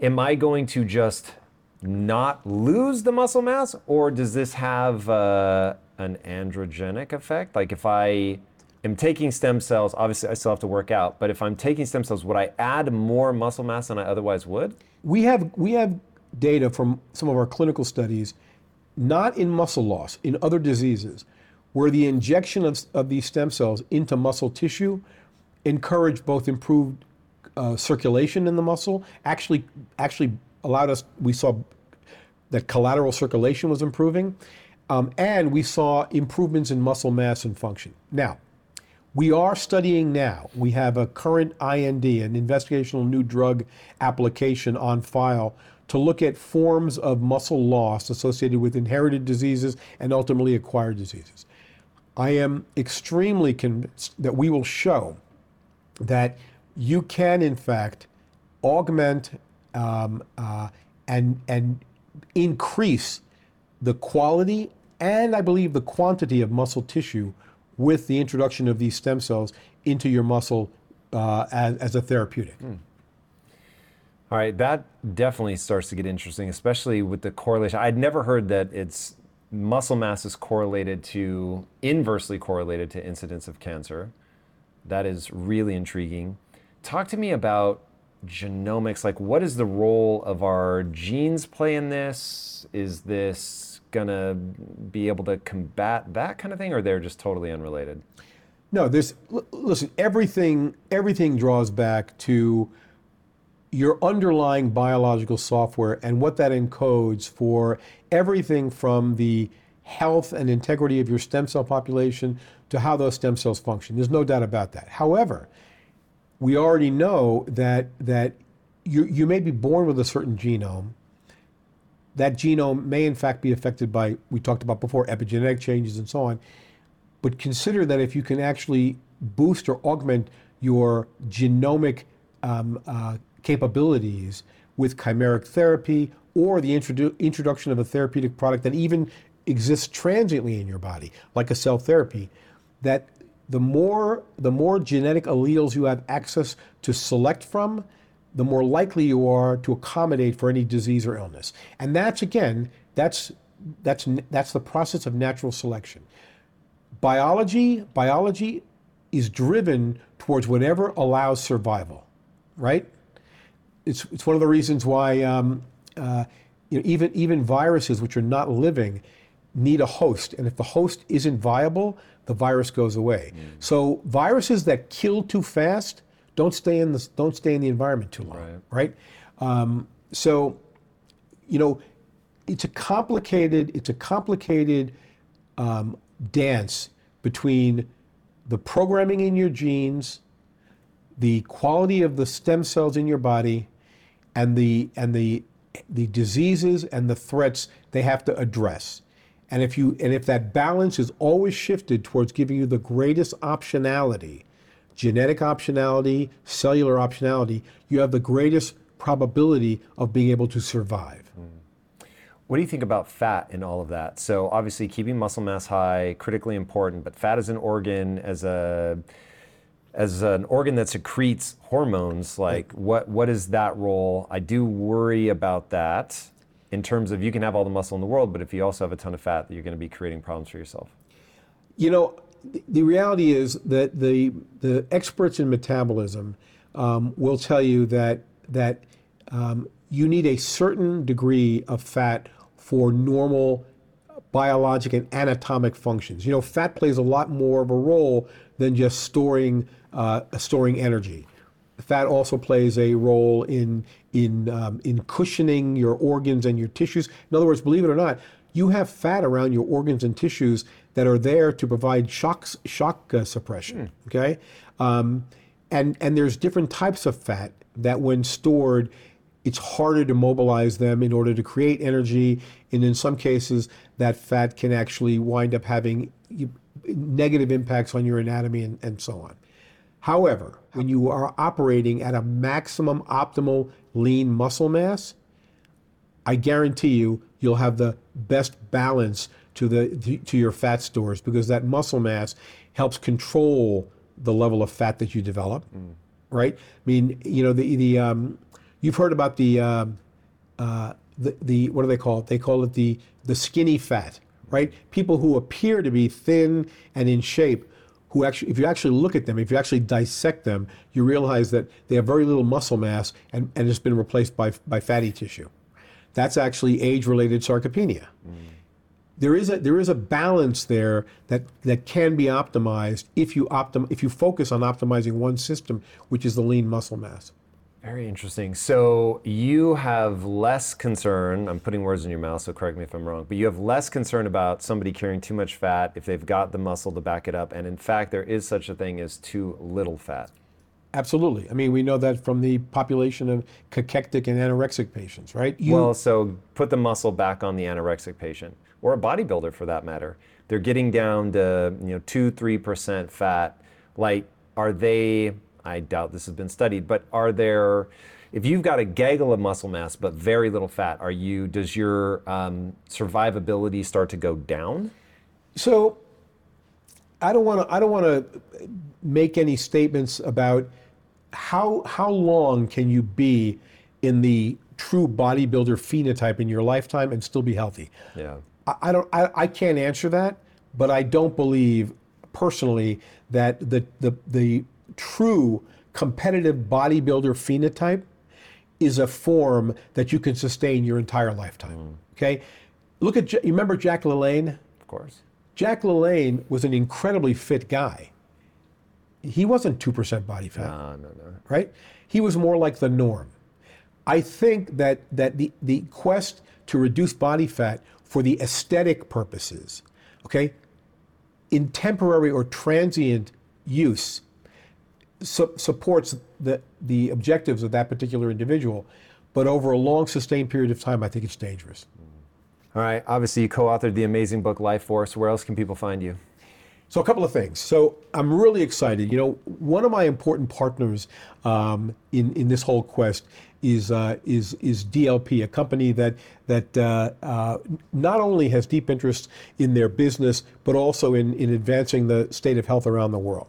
am I going to just not lose the muscle mass, or does this have uh, an androgenic effect? Like if I am taking stem cells, obviously I still have to work out, but if I'm taking stem cells, would I add more muscle mass than I otherwise would? We have we have data from some of our clinical studies, not in muscle loss, in other diseases, where the injection of, of these stem cells into muscle tissue encouraged both improved uh, circulation in the muscle, actually actually allowed us. We saw that collateral circulation was improving, um, and we saw improvements in muscle mass and function. Now, we are studying now. We have a current IND, an investigational new drug application on file to look at forms of muscle loss associated with inherited diseases and ultimately acquired diseases. I am extremely convinced that we will show that you can, in fact, augment um, uh, and, and increase the quality and I believe the quantity of muscle tissue with the introduction of these stem cells into your muscle uh, as, as, a therapeutic. Mm. All right, that definitely starts to get interesting, especially with the correlation. I'd never heard that it's muscle mass is correlated to inversely correlated to incidence of cancer. That is really intriguing. Talk to me about genomics. Like, what is the role of our genes play in this? Is this going to be able to combat that kind of thing, or they're just totally unrelated? No, there's listen. Everything everything draws back to your underlying biological software and what that encodes for everything from the health and integrity of your stem cell population to how those stem cells function. There's no doubt about that. However, we already know that that you, you may be born with a certain genome. That genome may in fact be affected by we talked about before epigenetic changes and so on. But consider that if you can actually boost or augment your genomic um, uh, capabilities with chimeric therapy or the introdu- introduction of a therapeutic product that even exists transiently in your body, like a cell therapy, that the more the more genetic alleles you have access to select from, the more likely you are to accommodate for any disease or illness. And that's again, that's that's that's the process of natural selection. Biology biology is driven towards whatever allows survival, right? It's it's one of the reasons why um, uh, you know, even even viruses which are not living need a host, and if the host isn't viable, the virus goes away. Mm. So viruses that kill too fast don't stay in the don't stay in the environment too long, right? right? Um, so, you know, it's a complicated it's a complicated um, dance between the programming in your genes, the quality of the stem cells in your body, and the and the the diseases and the threats they have to address. And if you and if that balance is always shifted towards giving you the greatest optionality, genetic optionality, cellular optionality, you have the greatest probability of being able to survive. Mm. What do you think about fat in all of that? So obviously keeping muscle mass high, critically important, but fat as an organ as a as an organ that secretes hormones, like what what is that role? I do worry about that in terms of you can have all the muscle in the world, but if you also have a ton of fat, you're going to be creating problems for yourself. You know, the reality is that the the experts in metabolism um, will tell you that that um, you need a certain degree of fat for normal biologic and anatomic functions. You know, fat plays a lot more of a role than just storing uh, storing energy. Fat also plays a role in in um, in cushioning your organs and your tissues. In other words, believe it or not, you have fat around your organs and tissues that are there to provide shocks, shock uh, suppression. Mm. Okay, um, and and there's different types of fat that, when stored, it's harder to mobilize them in order to create energy. And in some cases, that fat can actually wind up having negative impacts on your anatomy and, and so on. However, when you are operating at a maximum optimal lean muscle mass, I guarantee you, you'll have the best balance to the to your fat stores because that muscle mass helps control the level of fat that you develop, mm. right? I mean, you know, the the um, you've heard about the, uh, uh, the the what do they call it? They call it the the skinny fat, right? People who appear to be thin and in shape, who actually, if you actually look at them, if you actually dissect them, you realize that they have very little muscle mass and, and it's been replaced by by fatty tissue. That's actually age-related sarcopenia. Mm there is a there is a balance there that that can be optimized if you optim if you focus on optimizing one system, which is the lean muscle mass. Very interesting. So you have less concern, I'm putting words in your mouth, so correct me if I'm wrong, but you have less concern about somebody carrying too much fat if they've got the muscle to back it up. And in fact, there is such a thing as too little fat. Absolutely. I mean, we know that from the population of cachectic and anorexic patients, right? You, well, so put the muscle back on the anorexic patient or a bodybuilder for that matter. They're getting down to you know two three percent fat. Like, are they? I doubt this has been studied, but are there? If you've got a gaggle of muscle mass but very little fat, are you? Does your um, survivability start to go down? So, I don't want to. I don't want to make any statements about how how long can you be in the true bodybuilder phenotype in your lifetime and still be healthy. Yeah. I, don't. I, I can't answer that, but I don't believe personally that the the the true competitive bodybuilder phenotype is a form that you can sustain your entire lifetime. Mm. Okay, look at you remember Jack LaLanne? Of course. Jack LaLanne was an incredibly fit guy. He wasn't two percent body fat. No, no, no. Right? He was more like the norm. I think that that the the quest to reduce body fat for the aesthetic purposes, okay, in temporary or transient use su- supports the, the objectives of that particular individual, but over a long sustained period of time, I think it's dangerous. All right, obviously, you co authored the amazing book Life Force. Where else can people find you? So, a couple of things. So, I'm really excited. You know, one of my important partners um, in, in this whole quest is uh, is is DLP, a company that that uh, uh, not only has deep interest in their business, but also in in advancing the state of health around the world.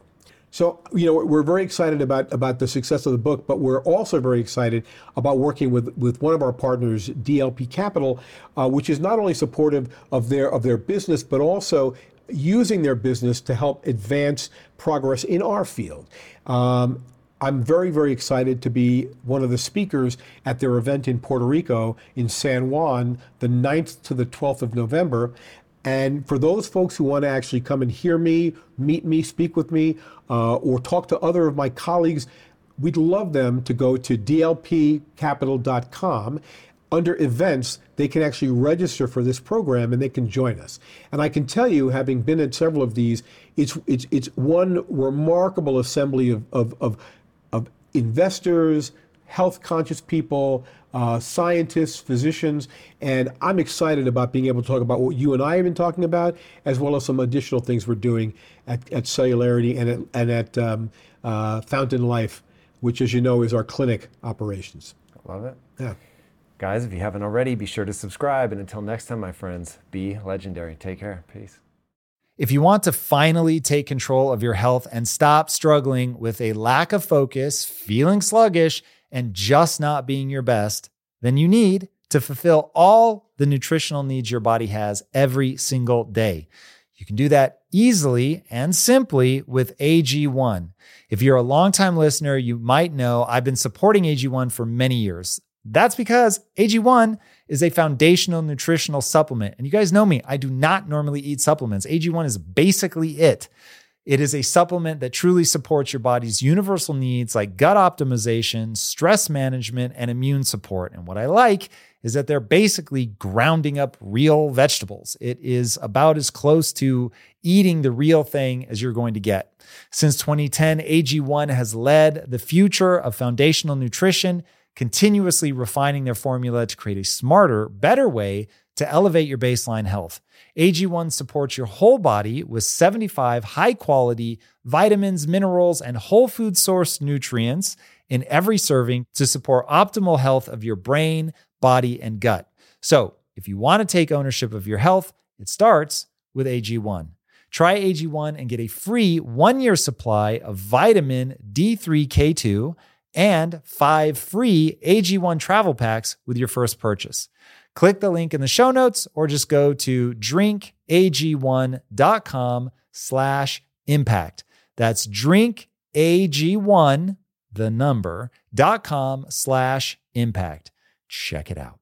So, you know, we're very excited about, about the success of the book, but we're also very excited about working with, with one of our partners, DLP Capital, uh, which is not only supportive of their of their business, but also using their business to help advance progress in our field. Um, I'm very, very excited to be one of the speakers at their event in Puerto Rico in San Juan, the 9th to the 12th of November. And for those folks who want to actually come and hear me, meet me, speak with me, uh, or talk to other of my colleagues, we'd love them to go to dlpcapital.com. Under events, they can actually register for this program and they can join us. And I can tell you, having been at several of these, it's, it's, it's one remarkable assembly of, of, of of investors, health conscious people, uh, scientists, physicians, and I'm excited about being able to talk about what you and I have been talking about, as well as some additional things we're doing at, at Celularity and at, and at um, uh, Fountain Life, which, as you know, is our clinic operations. Love it. Yeah. Guys, if you haven't already, be sure to subscribe. And until next time, my friends, be legendary. Take care. Peace. If you want to finally take control of your health and stop struggling with a lack of focus, feeling sluggish, and just not being your best, then you need to fulfill all the nutritional needs your body has every single day. You can do that easily and simply with AG1. If you're a longtime listener, you might know I've been supporting AG1 for many years. That's because AG1 is a foundational nutritional supplement. And you guys know me, I do not normally eat supplements. AG1 is basically it. It is a supplement that truly supports your body's universal needs like gut optimization, stress management, and immune support. And what I like is that they're basically grounding up real vegetables. It is about as close to eating the real thing as you're going to get. Since 2010, AG1 has led the future of foundational nutrition continuously refining their formula to create a smarter, better way to elevate your baseline health. AG1 supports your whole body with 75 high quality vitamins, minerals, and whole food sourced nutrients in every serving to support optimal health of your brain, body, and gut. So, if you want to take ownership of your health, it starts with AG1. Try AG1 and get a free one year supply of vitamin D3K2 and five free AG1 travel packs with your first purchase. Click the link in the show notes or just go to drinkag1.com slash impact. That's drinkag1, the number, dot com slash impact. Check it out.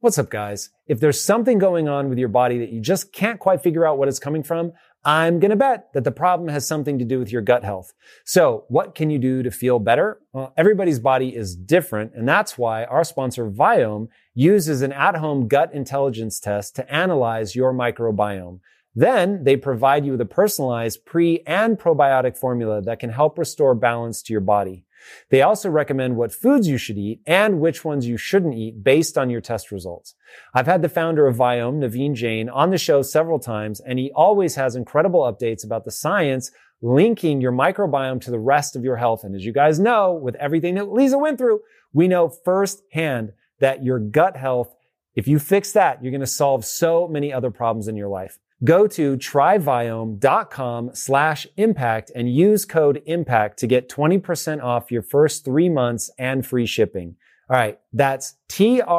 What's up, guys? If there's something going on with your body that you just can't quite figure out what it's coming from, I'm going to bet that the problem has something to do with your gut health. So what can you do to feel better? Well, everybody's body is different. And that's why our sponsor Viome uses an at-home gut intelligence test to analyze your microbiome. Then they provide you with a personalized pre and probiotic formula that can help restore balance to your body. They also recommend what foods you should eat and which ones you shouldn't eat based on your test results. I've had the founder of Viome, Naveen Jain, on the show several times, and he always has incredible updates about the science linking your microbiome to the rest of your health. And as you guys know, with everything that Lisa went through, we know firsthand that your gut health, if you fix that, you're going to solve so many other problems in your life. Go to tryviome.com slash impact and use code impact to get 20% off your first three months and free shipping. All right. That's T-R-Y-V-I-O-M-E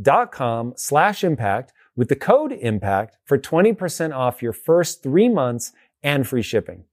dot com slash impact with the code impact for 20% off your first three months and free shipping.